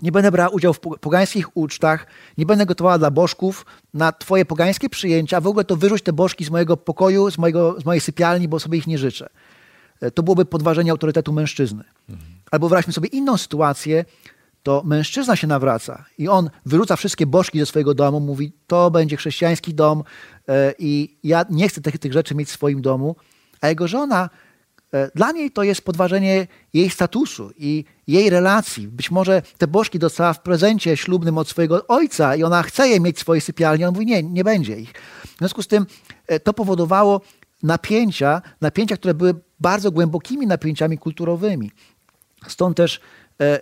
nie będę brała udziału w pogańskich ucztach, nie będę gotowała dla bożków na twoje pogańskie przyjęcia, w ogóle to wyrzuć te bożki z mojego pokoju, z, mojego, z mojej sypialni, bo sobie ich nie życzę. E, to byłoby podważenie autorytetu mężczyzny. Albo wyobraźmy sobie inną sytuację, to mężczyzna się nawraca i on wyrzuca wszystkie bożki ze swojego domu, mówi, to będzie chrześcijański dom e, i ja nie chcę tych, tych rzeczy mieć w swoim domu, a jego żona, e, dla niej to jest podważenie jej statusu i jej relacji. Być może te bożki dostała w prezencie ślubnym od swojego ojca i ona chce je mieć w swojej sypialni, on mówi, nie, nie będzie ich. W związku z tym to powodowało napięcia, napięcia, które były bardzo głębokimi napięciami kulturowymi. Stąd też e,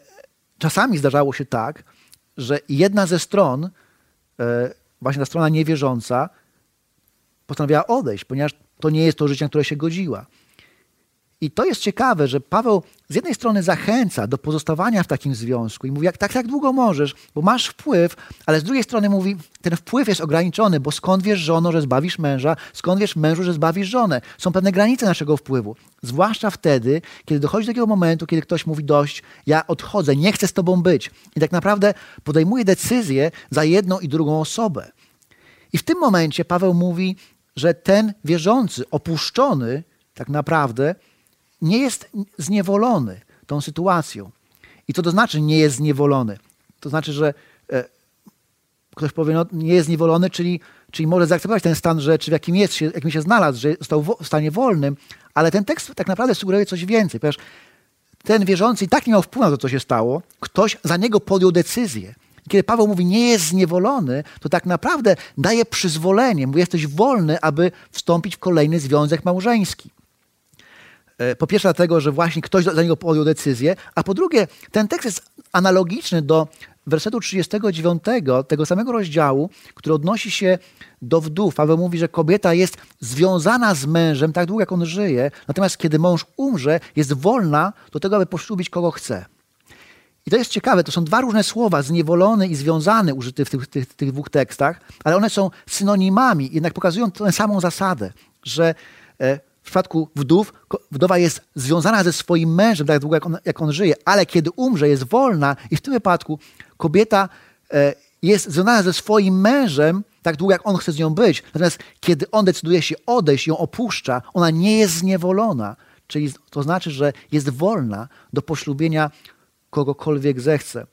czasami zdarzało się tak, że jedna ze stron, e, właśnie ta strona niewierząca, postanowiła odejść, ponieważ to nie jest to życie, na które się godziła. I to jest ciekawe, że Paweł z jednej strony zachęca do pozostawania w takim związku i mówi, jak, tak, tak długo możesz, bo masz wpływ, ale z drugiej strony mówi, ten wpływ jest ograniczony, bo skąd wiesz żono, że zbawisz męża, skąd wiesz mężu, że zbawisz żonę. Są pewne granice naszego wpływu. Zwłaszcza wtedy, kiedy dochodzi do takiego momentu, kiedy ktoś mówi dość, ja odchodzę, nie chcę z tobą być. I tak naprawdę podejmuje decyzję za jedną i drugą osobę. I w tym momencie Paweł mówi, że ten wierzący, opuszczony tak naprawdę nie jest zniewolony tą sytuacją. I co to znaczy nie jest zniewolony? To znaczy, że e, ktoś powie, no, nie jest zniewolony, czyli, czyli może zaakceptować ten stan rzeczy, w jakim, jest, jakim się znalazł, że został w stanie wolnym, ale ten tekst tak naprawdę sugeruje coś więcej, ponieważ ten wierzący i tak nie miał wpływu na to, co się stało, ktoś za niego podjął decyzję. Kiedy Paweł mówi, nie jest zniewolony, to tak naprawdę daje przyzwolenie, mówi, jesteś wolny, aby wstąpić w kolejny związek małżeński. E, po pierwsze dlatego, że właśnie ktoś za niego podjął decyzję, a po drugie ten tekst jest analogiczny do wersetu 39 tego samego rozdziału, który odnosi się do wdów. Paweł mówi, że kobieta jest związana z mężem tak długo, jak on żyje, natomiast kiedy mąż umrze, jest wolna do tego, aby poślubić kogo chce. I to jest ciekawe, to są dwa różne słowa, zniewolony i związany, użyte w tych, tych, tych dwóch tekstach, ale one są synonimami, jednak pokazują tę samą zasadę, że e, w przypadku wdów, wdowa jest związana ze swoim mężem tak długo, jak on, jak on żyje, ale kiedy umrze, jest wolna i w tym wypadku kobieta e, jest związana ze swoim mężem tak długo, jak on chce z nią być. Natomiast kiedy on decyduje się odejść, ją opuszcza, ona nie jest zniewolona. Czyli to znaczy, że jest wolna do poślubienia kogokolwiek zechce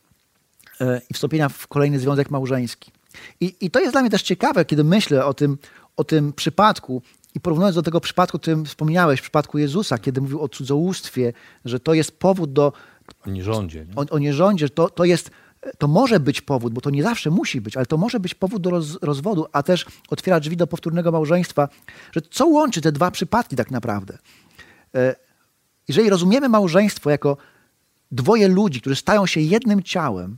e, i wstąpienia w kolejny związek małżeński. I, I to jest dla mnie też ciekawe, kiedy myślę o tym, o tym przypadku, i porównując do tego przypadku, o którym wspomniałeś, w przypadku Jezusa, kiedy mówił o cudzołóstwie, że to jest powód do... O nierządzie. Nie? O, o nierządzie, to, to jest to może być powód, bo to nie zawsze musi być, ale to może być powód do roz, rozwodu, a też otwiera drzwi do powtórnego małżeństwa. Że co łączy te dwa przypadki tak naprawdę? E, jeżeli rozumiemy małżeństwo jako dwoje ludzi, którzy stają się jednym ciałem,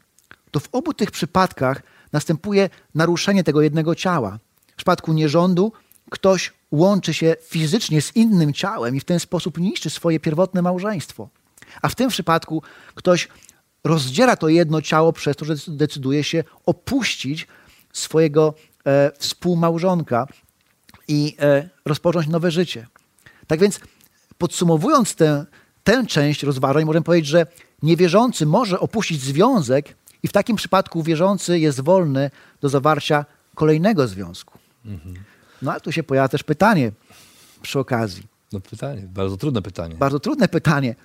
to w obu tych przypadkach następuje naruszenie tego jednego ciała. W przypadku nierządu ktoś łączy się fizycznie z innym ciałem i w ten sposób niszczy swoje pierwotne małżeństwo. A w tym przypadku ktoś rozdziera to jedno ciało przez to, że decyduje się opuścić swojego e, współmałżonka i e, rozpocząć nowe życie. Tak więc podsumowując tę, tę część rozważań, możemy powiedzieć, że niewierzący może opuścić związek i w takim przypadku wierzący jest wolny do zawarcia kolejnego związku. No ale tu się pojawia też pytanie przy okazji. No pytanie, bardzo trudne pytanie. Bardzo trudne pytanie.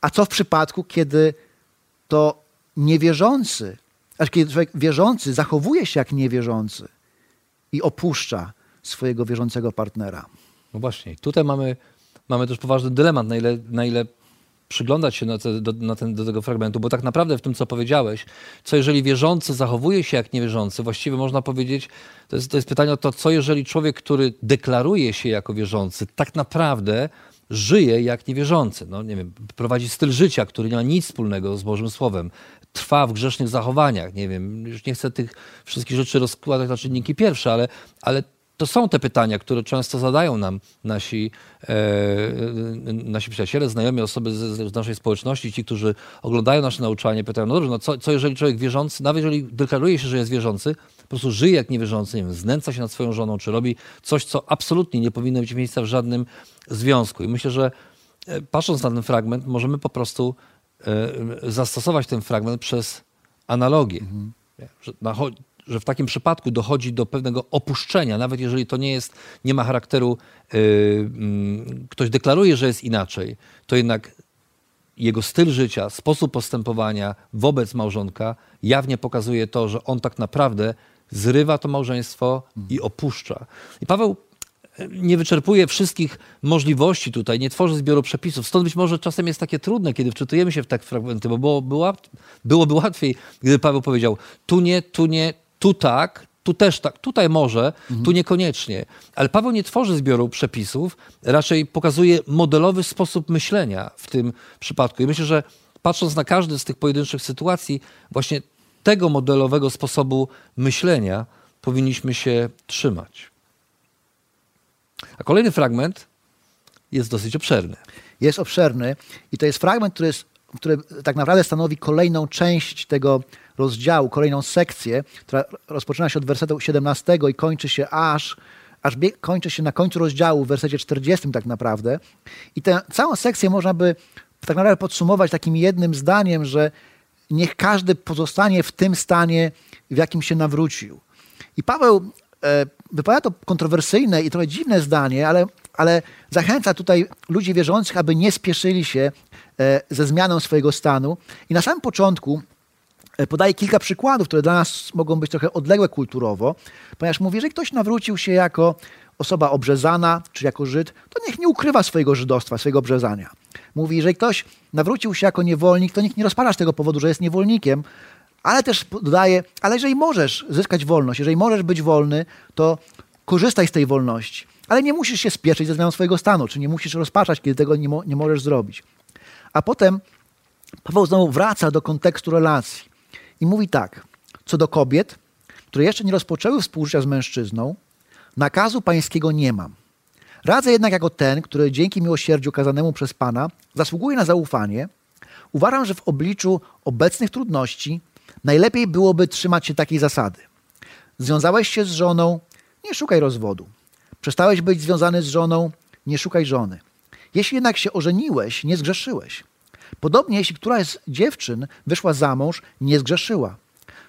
A co w przypadku, kiedy to niewierzący, aż kiedy człowiek wierzący zachowuje się jak niewierzący i opuszcza swojego wierzącego partnera? No właśnie, tutaj mamy, mamy też poważny dylemat, na ile, na ile przyglądać się na te, do, na ten, do tego fragmentu, bo tak naprawdę w tym, co powiedziałeś, co jeżeli wierzący zachowuje się jak niewierzący, właściwie można powiedzieć, to jest, to jest pytanie o to, co jeżeli człowiek, który deklaruje się jako wierzący, tak naprawdę żyje jak niewierzący. No, nie wiem, prowadzi styl życia, który nie ma nic wspólnego z Bożym Słowem. Trwa w grzesznych zachowaniach. Nie wiem, już nie chcę tych wszystkich rzeczy rozkładać na czynniki pierwsze, ale, ale to są te pytania, które często zadają nam nasi, e, nasi przyjaciele, znajomi, osoby z, z, naszej społeczności, ci, którzy oglądają nasze nauczanie, pytają, no dobrze, no co, co jeżeli człowiek wierzący, nawet jeżeli deklaruje się, że jest wierzący, po prostu żyje jak niewierzący, nie wiem, znęca się nad swoją żoną, czy robi coś, co absolutnie nie powinno mieć miejsca w żadnym związku. I myślę, że e, patrząc na ten fragment, możemy po prostu e, zastosować ten fragment przez analogię. Mhm. Że w takim przypadku dochodzi do pewnego opuszczenia, nawet jeżeli to nie jest, nie ma charakteru, yy, ktoś deklaruje, że jest inaczej, to jednak jego styl życia, sposób postępowania wobec małżonka jawnie pokazuje to, że on tak naprawdę zrywa to małżeństwo i opuszcza. I Paweł y, nie wyczerpuje wszystkich możliwości tutaj, nie tworzy zbioru przepisów. Stąd być może czasem jest takie trudne, kiedy wczytujemy się w takie fragmenty, bo było, było, byłoby łatwiej, gdyby Paweł powiedział tu nie, tu nie, tu tak, tu też tak, tutaj może, mhm. tu niekoniecznie. Ale Paweł nie tworzy zbioru przepisów, raczej pokazuje modelowy sposób myślenia w tym przypadku. I myślę, że patrząc na każdy z tych pojedynczych sytuacji, właśnie tego modelowego sposobu myślenia powinniśmy się trzymać. A kolejny fragment jest dosyć obszerny. Jest obszerny i to jest fragment, który, jest, który tak naprawdę stanowi kolejną część tego rozdziału, kolejną sekcję, która rozpoczyna się od wersetu 17 i kończy się aż, aż kończy się na końcu rozdziału w wersecie 40 tak naprawdę. I tę całą sekcję można by tak naprawdę podsumować takim jednym zdaniem, że niech każdy pozostanie w tym stanie, w jakim się nawrócił. I Paweł e, wypowiada to kontrowersyjne i trochę dziwne zdanie, ale, ale zachęca tutaj ludzi wierzących, aby nie spieszyli się e, ze zmianą swojego stanu. I na samym początku E, podaje kilka przykładów, które dla nas mogą być trochę odległe kulturowo, ponieważ mówi, że ktoś nawrócił się jako osoba obrzezana, czy jako Żyd, to niech nie ukrywa swojego żydostwa, swojego obrzezania. Mówi, że ktoś nawrócił się jako niewolnik, to niech nie rozpala z tego powodu, że jest niewolnikiem, ale też dodaje, ale jeżeli możesz zyskać wolność, jeżeli możesz być wolny, to korzystaj z tej wolności. Ale nie musisz się spieszyć ze zmianą swojego stanu, czy nie musisz rozpaczać, kiedy tego nie, mo nie możesz zrobić. A potem Paweł znowu wraca do kontekstu relacji. I mówi tak, co do kobiet, które jeszcze nie rozpoczęły współżycia z mężczyzną, nakazu pańskiego nie mam. Radzę jednak jako ten, który dzięki miłosierdziu okazanemu przez Pana zasługuje na zaufanie, uważam, że w obliczu obecnych trudności najlepiej byłoby trzymać się takiej zasady. Związałeś się z żoną, nie szukaj rozwodu. Przestałeś być związany z żoną, nie szukaj żony. Jeśli jednak się ożeniłeś, nie zgrzeszyłeś. Podobnie, jeśli któraś z dziewczyn wyszła za mąż, nie zgrzeszyła.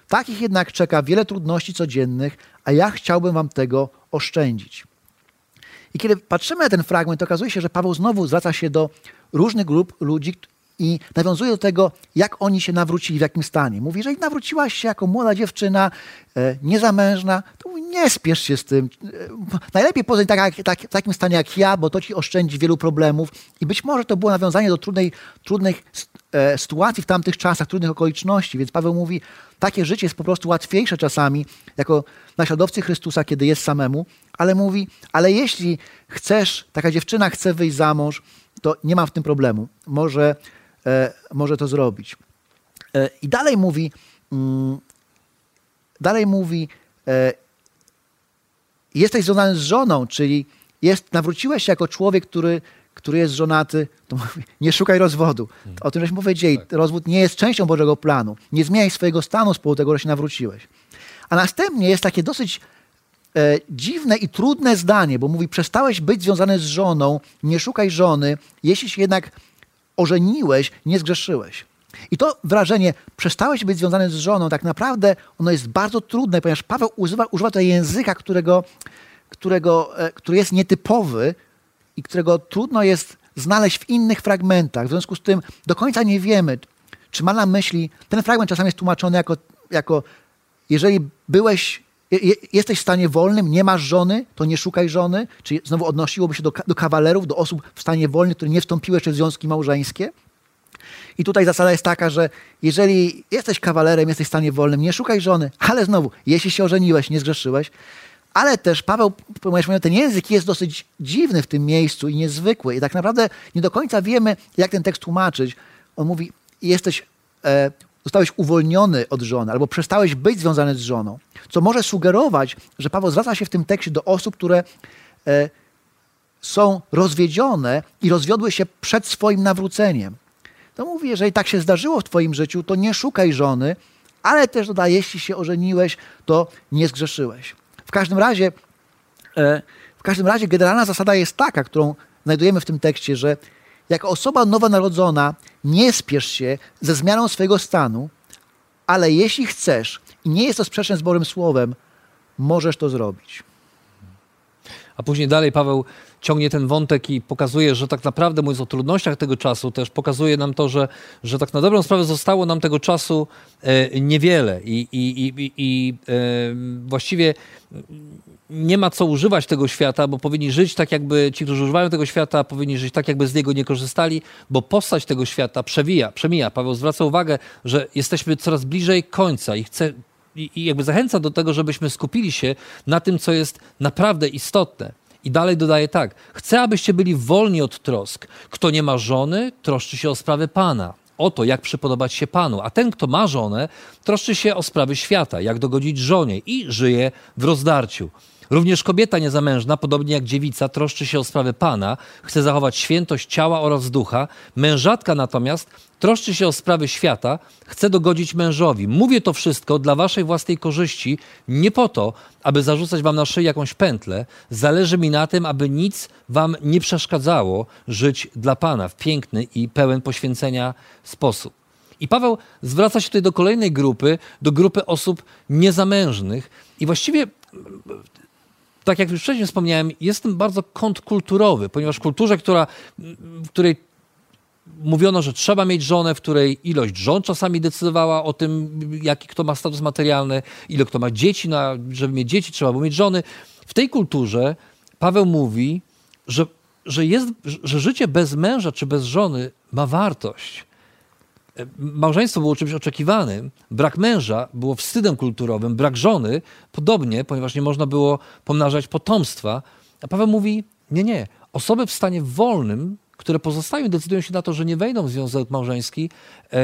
Takich jednak czeka wiele trudności codziennych, a ja chciałbym wam tego oszczędzić. I kiedy patrzymy na ten fragment, okazuje się, że Paweł znowu zwraca się do różnych grup ludzi i nawiązuje do tego, jak oni się nawrócili, w jakim stanie. Mówi, jeżeli nawróciłaś się jako młoda dziewczyna, e, niezamężna, to mówi, nie spiesz się z tym. E, najlepiej poznać tak, tak, w takim stanie jak ja, bo to ci oszczędzi wielu problemów. I być może to było nawiązanie do trudnej, trudnych e, sytuacji w tamtych czasach, trudnych okoliczności. Więc Paweł mówi, takie życie jest po prostu łatwiejsze czasami, jako naśladowcy Chrystusa, kiedy jest samemu, ale mówi, ale jeśli chcesz, taka dziewczyna chce wyjść za mąż, to nie mam w tym problemu. Może, może to zrobić. E, I dalej mówi, mm, dalej mówi, e, jesteś związany z żoną, czyli jest, nawróciłeś się jako człowiek, który, który jest żonaty, to mówi, nie szukaj rozwodu. O tym żeśmy powiedzieli, tak. rozwód nie jest częścią Bożego planu. Nie zmieniaj swojego stanu z powodu tego, że się nawróciłeś. A następnie jest takie dosyć e, dziwne i trudne zdanie, bo mówi: Przestałeś być związany z żoną, nie szukaj żony, jeśli się jednak ożeniłeś, nie zgrzeszyłeś. I to wrażenie, przestałeś być związany z żoną, tak naprawdę ono jest bardzo trudne, ponieważ Paweł używa, używa tutaj języka, którego, którego, e, który jest nietypowy i którego trudno jest znaleźć w innych fragmentach. W związku z tym do końca nie wiemy, czy ma na myśli, ten fragment czasami jest tłumaczony jako, jako jeżeli byłeś, jesteś w stanie wolnym, nie masz żony, to nie szukaj żony, czyli znowu odnosiłoby się do, do kawalerów, do osób w stanie wolnym, które nie wstąpiły jeszcze w związki małżeńskie. I tutaj zasada jest taka, że jeżeli jesteś kawalerem, jesteś w stanie wolnym, nie szukaj żony, ale znowu, jeśli się ożeniłeś, nie zgrzeszyłeś, ale też Paweł, ten język jest dosyć dziwny w tym miejscu i niezwykły i tak naprawdę nie do końca wiemy, jak ten tekst tłumaczyć. On mówi, jesteś, e, zostałeś uwolniony od żony albo przestałeś być związany z żoną, co może sugerować, że Paweł zwraca się w tym tekście do osób, które e, są rozwiedzione i rozwiodły się przed swoim nawróceniem to mówi, jeżeli tak się zdarzyło w twoim życiu, to nie szukaj żony, ale też dodaje, jeśli się ożeniłeś, to nie zgrzeszyłeś. W każdym razie, e, w każdym razie generalna zasada jest taka, którą znajdujemy w tym tekście, że jako osoba nowonarodzona nie spiesz się ze zmianą swojego stanu, ale jeśli chcesz i nie jest to sprzeczne z Bożym Słowem, możesz to zrobić. A później dalej Paweł ciągnie ten wątek i pokazuje, że tak naprawdę mówiąc o trudnościach tego czasu, też pokazuje nam to, że, że tak na dobrą sprawę zostało nam tego czasu e, niewiele i, i, i, i e, właściwie nie ma co używać tego świata, bo powinni żyć tak, jakby ci, którzy używają tego świata, powinni żyć tak, jakby z niego nie korzystali, bo postać tego świata przewija, przemija. Paweł zwraca uwagę, że jesteśmy coraz bliżej końca i chce i, jakby zachęca do tego, żebyśmy skupili się na tym, co jest naprawdę istotne. I dalej dodaje tak: Chcę, abyście byli wolni od trosk. Kto nie ma żony, troszczy się o sprawy Pana. O to, jak przypodobać się Panu. A ten, kto ma żonę, troszczy się o sprawy świata, jak dogodzić żonie i żyje w rozdarciu. Również kobieta niezamężna, podobnie jak dziewica, troszczy się o sprawę Pana, chce zachować świętość ciała oraz ducha. Mężatka natomiast troszczy się o sprawy świata, chce dogodzić mężowi. Mówię to wszystko dla waszej własnej korzyści, nie po to, aby zarzucać wam na szyję jakąś pętlę. Zależy mi na tym, aby nic wam nie przeszkadzało żyć dla Pana w piękny i pełen poświęcenia sposób. I Paweł zwraca się tutaj do kolejnej grupy, do grupy osób niezamężnych. I właściwie tak jak już wcześniej wspomniałem, jest tym bardzo kontrkulturowy, ponieważ w kulturze, która, w której mówiono, że trzeba mieć żonę, w której ilość żon czasami decydowała o tym, jaki kto ma status materialny, ile kto ma dzieci, no, żeby mieć dzieci trzeba było mieć żony. W tej kulturze Paweł mówi, że, że, jest, że życie bez męża czy bez żony ma wartość małżeństwo było czymś oczekiwanym, brak męża było wstydem kulturowym, brak żony podobnie, ponieważ nie można było pomnażać potomstwa. A Paweł mówi: Nie, nie. Osoby w stanie wolnym, które pozostają i decydują się na to, że nie wejdą w związek małżeński, e,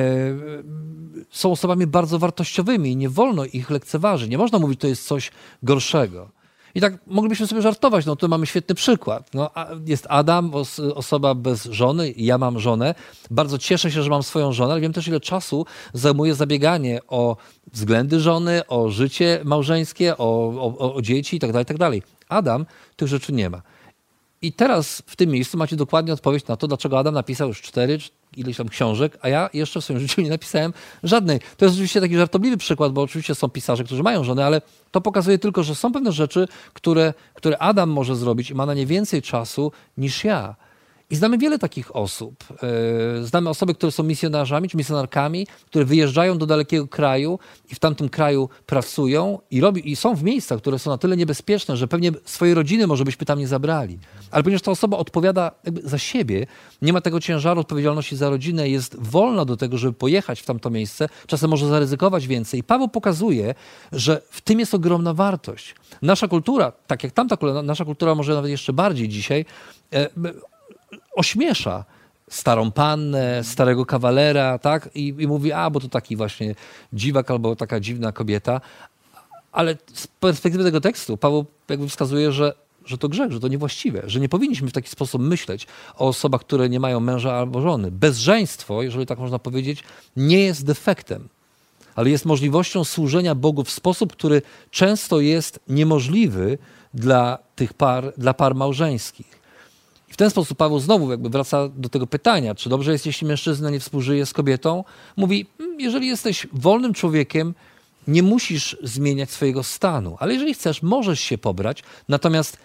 są osobami bardzo wartościowymi i nie wolno ich lekceważyć. Nie można mówić, że to jest coś gorszego. I tak moglibyśmy sobie żartować, no to mamy świetny przykład. No, jest Adam, osoba bez żony, ja mam żonę. Bardzo cieszę się, że mam swoją żonę, ale wiem też, ile czasu zajmuje zabieganie o względy żony, o życie małżeńskie, o, o, o dzieci itd., tak itd. Tak Adam tych rzeczy nie ma. I teraz w tym miejscu macie dokładnie odpowiedź na to, dlaczego Adam napisał już cztery ileś tam książek, a ja jeszcze w swoim życiu nie napisałem żadnej. To jest oczywiście taki żartobliwy przykład, bo oczywiście są pisarze, którzy mają żony, ale to pokazuje tylko, że są pewne rzeczy, które, które Adam może zrobić i ma na nie więcej czasu niż ja. I znamy wiele takich osób. E, znamy osoby, które są misjonarzami czy misjonarkami, które wyjeżdżają do dalekiego kraju i w tamtym kraju pracują i, robi, i są w miejscach, które są na tyle niebezpieczne, że pewnie swojej rodziny może byśmy tam nie zabrali. Ale ponieważ ta osoba odpowiada za siebie, nie ma tego ciężaru odpowiedzialności za rodzinę, jest wolna do tego, żeby pojechać w tamto miejsce, czasem może zaryzykować więcej. I Paweł pokazuje, że w tym jest ogromna wartość. Nasza kultura, tak jak tamta kultura, nasza kultura może nawet jeszcze bardziej dzisiaj, e, ośmiesza starą pannę, starego kawalera, tak? I, I, mówi, a, bo to taki właśnie dziwak albo taka dziwna kobieta. Ale z perspektywy tego tekstu Paweł jakby wskazuje, że, że to grzech, że to niewłaściwe, że nie powinniśmy w taki sposób myśleć o osobach, które nie mają męża albo żony. Bezżeństwo, jeżeli tak można powiedzieć, nie jest defektem. ale jest możliwością służenia Bogu w sposób, który często jest niemożliwy dla tych par, dla par małżeńskich. I w ten sposób Paweł znowu jakby wraca do tego pytania, czy dobrze jest, jeśli mężczyzna nie współżyje z kobietą? Mówi, "Mm, jeżeli jesteś wolnym człowiekiem, nie musisz zmieniać swojego stanu, ale jeżeli chcesz, możesz się pobrać, natomiast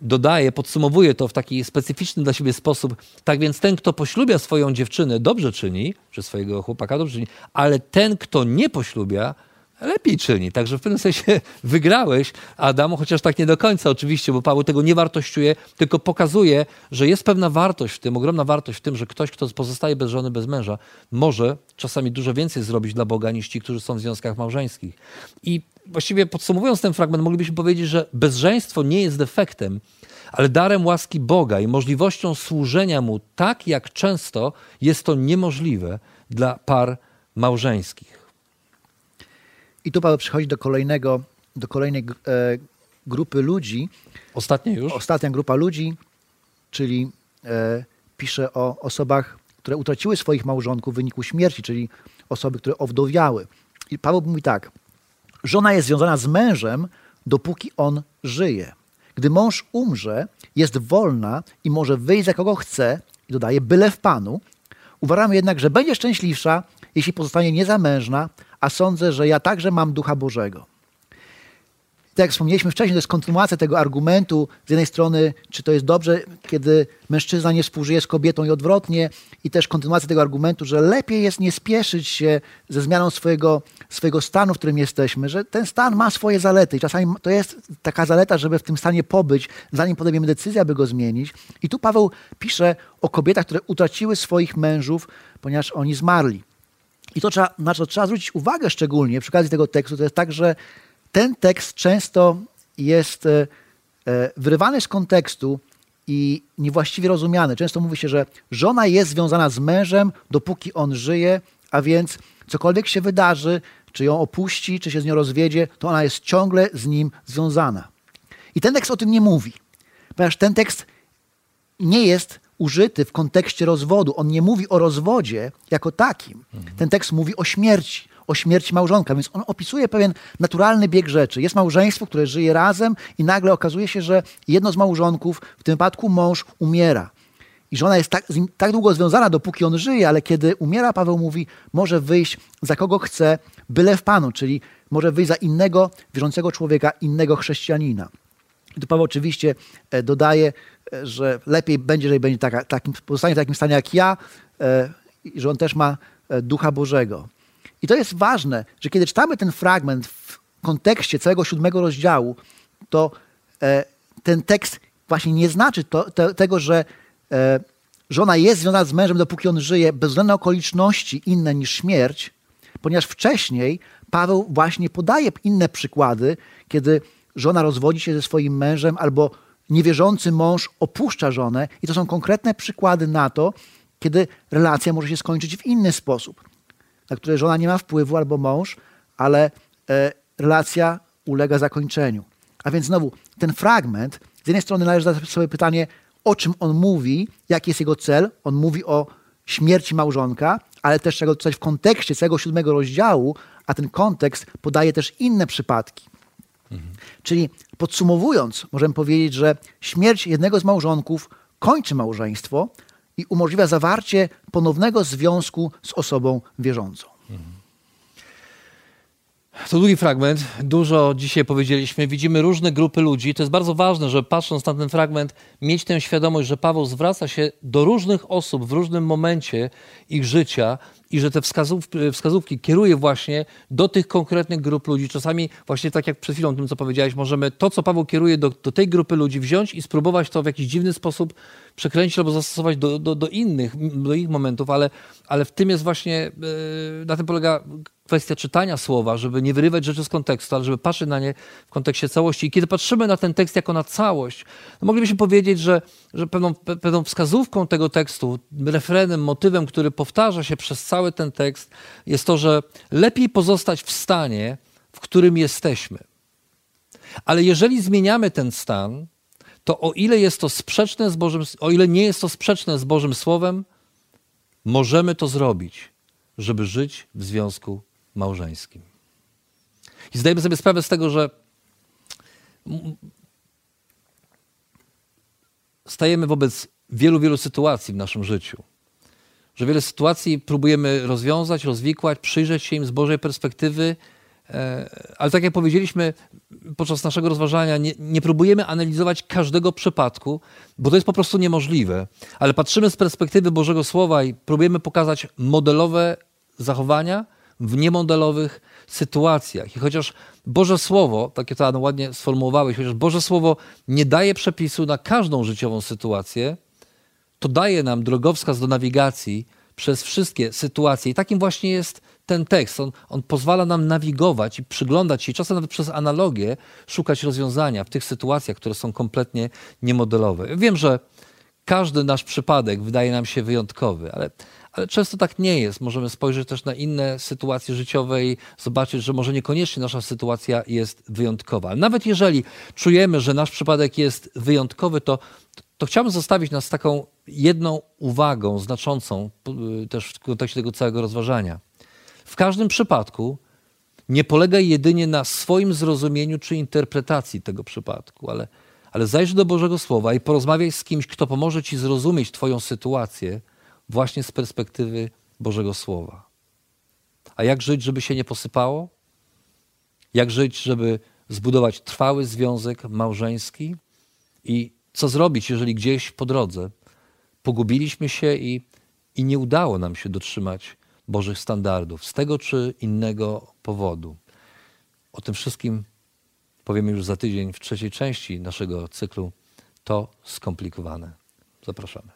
dodaje, podsumowuje to w taki specyficzny dla siebie sposób. Tak więc ten, kto poślubia swoją dziewczynę, dobrze czyni, czy swojego chłopaka dobrze czyni, ale ten, kto nie poślubia, lepiej czyni. Także w pewnym sensie wygrałeś, Adamu, chociaż tak nie do końca oczywiście, bo Paweł tego nie wartościuje, tylko pokazuje, że jest pewna wartość w tym, ogromna wartość w tym, że ktoś, kto pozostaje bez żony, bez męża, może czasami dużo więcej zrobić dla Boga niż ci, którzy są w związkach małżeńskich. I właściwie podsumowując ten fragment, moglibyśmy powiedzieć, że bezżeństwo nie jest defektem, ale darem łaski Boga i możliwością służenia Mu tak, jak często jest to niemożliwe dla par małżeńskich. I tu Paweł przychodzi do kolejnego, do kolejnej e, grupy ludzi. Ostatnie już? Ostatnia grupa ludzi, czyli e, pisze o osobach, które utraciły swoich małżonków w wyniku śmierci, czyli osoby, które owdowiały. I Paweł mówi tak: Żona jest związana z mężem, dopóki on żyje. Gdy mąż umrze, jest wolna i może wyjść za kogo chce, i dodaje, byle w Panu. Uważamy jednak, że będzie szczęśliwsza, jeśli pozostanie niezamężna, a sądzę, że ja także mam ducha Bożego. Tak jak wspomnieliśmy wcześniej, to jest kontynuacja tego argumentu. Z jednej strony, czy to jest dobrze, kiedy mężczyzna nie współżyje z kobietą i odwrotnie, i też kontynuacja tego argumentu, że lepiej jest nie spieszyć się ze zmianą swojego, swojego stanu, w którym jesteśmy, że ten stan ma swoje zalety i czasami to jest taka zaleta, żeby w tym stanie pobyć, zanim podejmiemy decyzję, aby go zmienić. I tu Paweł pisze o kobietach, które utraciły swoich mężów, ponieważ oni zmarli. I to trzeba, na co trzeba zwrócić uwagę szczególnie przy okazji tego tekstu, to jest tak, że ten tekst często jest e, e, wyrywany z kontekstu i niewłaściwie rozumiany. Często mówi się, że żona jest związana z mężem, dopóki on żyje, a więc cokolwiek się wydarzy, czy ją opuści, czy się z nią rozwiedzie, to ona jest ciągle z nim związana. I ten tekst o tym nie mówi, ponieważ ten tekst nie jest użyty w kontekście rozwodu. On nie mówi o rozwodzie jako takim. Ten tekst mówi o śmierci, o śmierci małżonka, więc on opisuje pewien naturalny bieg rzeczy. Jest małżeństwo, które żyje razem i nagle okazuje się, że jedno z małżonków, w tym wypadku mąż, umiera. I żona jest tak, tak długo związana, dopóki on żyje, ale kiedy umiera, Paweł mówi, może wyjść za kogo chce, byle w Panu, czyli może wyjść za innego wierzącego człowieka, innego chrześcijanina. I tu Paweł oczywiście e, dodaje, że lepiej będzie, jeżeli będzie taka, takim, pozostanie w takim stanie jak ja, e, i że on też ma e, Ducha Bożego. I to jest ważne, że kiedy czytamy ten fragment w kontekście całego siódmego rozdziału, to e, ten tekst właśnie nie znaczy to, te, tego, że żona jest związana z mężem, dopóki on żyje, bez względu na okoliczności inne niż śmierć, ponieważ wcześniej Paweł właśnie podaje inne przykłady, kiedy żona rozwodzi się ze swoim mężem albo niewierzący mąż opuszcza żonę i to są konkretne przykłady na to, kiedy relacja może się skończyć w inny sposób, na które żona nie ma wpływu albo mąż, ale e, relacja ulega zakończeniu. A więc znowu, ten fragment, z jednej strony należy zadać sobie pytanie, o czym on mówi, jaki jest jego cel. On mówi o śmierci małżonka, ale też trzeba czytać w kontekście całego siódmego rozdziału, a ten kontekst podaje też inne przypadki. Czyli podsumowując, możemy powiedzieć, że śmierć jednego z małżonków kończy małżeństwo i umożliwia zawarcie ponownego związku z osobą wierzącą. To długi fragment, dużo dzisiaj powiedzieliśmy. Widzimy różne grupy ludzi. To jest bardzo ważne, że patrząc na ten fragment, mieć tę świadomość, że Paweł zwraca się do różnych osób w różnym momencie ich życia i że te wskazów, wskazówki kieruje właśnie do tych konkretnych grup ludzi. Czasami właśnie tak jak przed chwilą tym, co powiedziałeś, możemy to, co Paweł kieruje do, do tej grupy ludzi wziąć i spróbować to w jakiś dziwny sposób przekręcić albo zastosować do, do, do innych, do ich momentów, ale, ale w tym jest właśnie, yy, na tym polega kwestia czytania słowa, żeby nie wyrywać rzeczy z kontekstu, ale żeby patrzeć na nie w kontekście całości. I kiedy patrzymy na ten tekst jako na całość, to moglibyśmy powiedzieć, że, że pewną, pe- pewną wskazówką tego tekstu, refrenem, motywem, który powtarza się przez cały ten tekst, jest to, że lepiej pozostać w stanie, w którym jesteśmy. Ale jeżeli zmieniamy ten stan, to o ile jest to sprzeczne z Bożym, o ile nie jest to sprzeczne z Bożym Słowem, możemy to zrobić, żeby żyć w związku małżeńskim. I zdajemy sobie sprawę z tego, że stajemy wobec wielu, wielu sytuacji w naszym życiu. Że wiele sytuacji próbujemy rozwiązać, rozwikłać, przyjrzeć się im z Bożej perspektywy, e, ale tak jak powiedzieliśmy podczas naszego rozważania, nie, nie, próbujemy analizować każdego przypadku, bo to jest po prostu niemożliwe, ale patrzymy z perspektywy Bożego Słowa i próbujemy pokazać modelowe zachowania w niemodelowych sytuacjach. I chociaż Boże Słowo, takie to Anno ładnie sformułowałeś, chociaż Boże Słowo nie daje przepisu na każdą życiową sytuację, to daje nam drogowskaz do nawigacji przez wszystkie sytuacje. I takim właśnie jest ten tekst. On, on pozwala nam nawigować i przyglądać się, czasem nawet przez analogię, szukać rozwiązania w tych sytuacjach, które są kompletnie niemodelowe. Wiem, że każdy nasz przypadek wydaje nam się wyjątkowy, ale, ale często tak nie jest. Możemy spojrzeć też na inne sytuacje życiowe i zobaczyć, że może niekoniecznie nasza sytuacja jest wyjątkowa. Nawet jeżeli czujemy, że nasz przypadek jest wyjątkowy, to, to chciałbym zostawić nas taką jedną uwagą znaczącą y, też w kontekście tego całego rozważania. W każdym przypadku nie polegaj jedynie na swoim zrozumieniu czy interpretacji tego przypadku, ale, ale zajrzyj do Bożego Słowa i porozmawiaj z kimś, kto pomoże ci zrozumieć Twoją sytuację właśnie z perspektywy Bożego Słowa. A jak żyć, żeby się nie posypało? Jak żyć, żeby zbudować trwały związek małżeński? I co zrobić, jeżeli gdzieś po drodze pogubiliśmy się i, i nie udało nam się dotrzymać Bożych standardów z tego czy innego powodu? O tym wszystkim powiemy już za tydzień w trzeciej części naszego cyklu. To skomplikowane. Zapraszamy.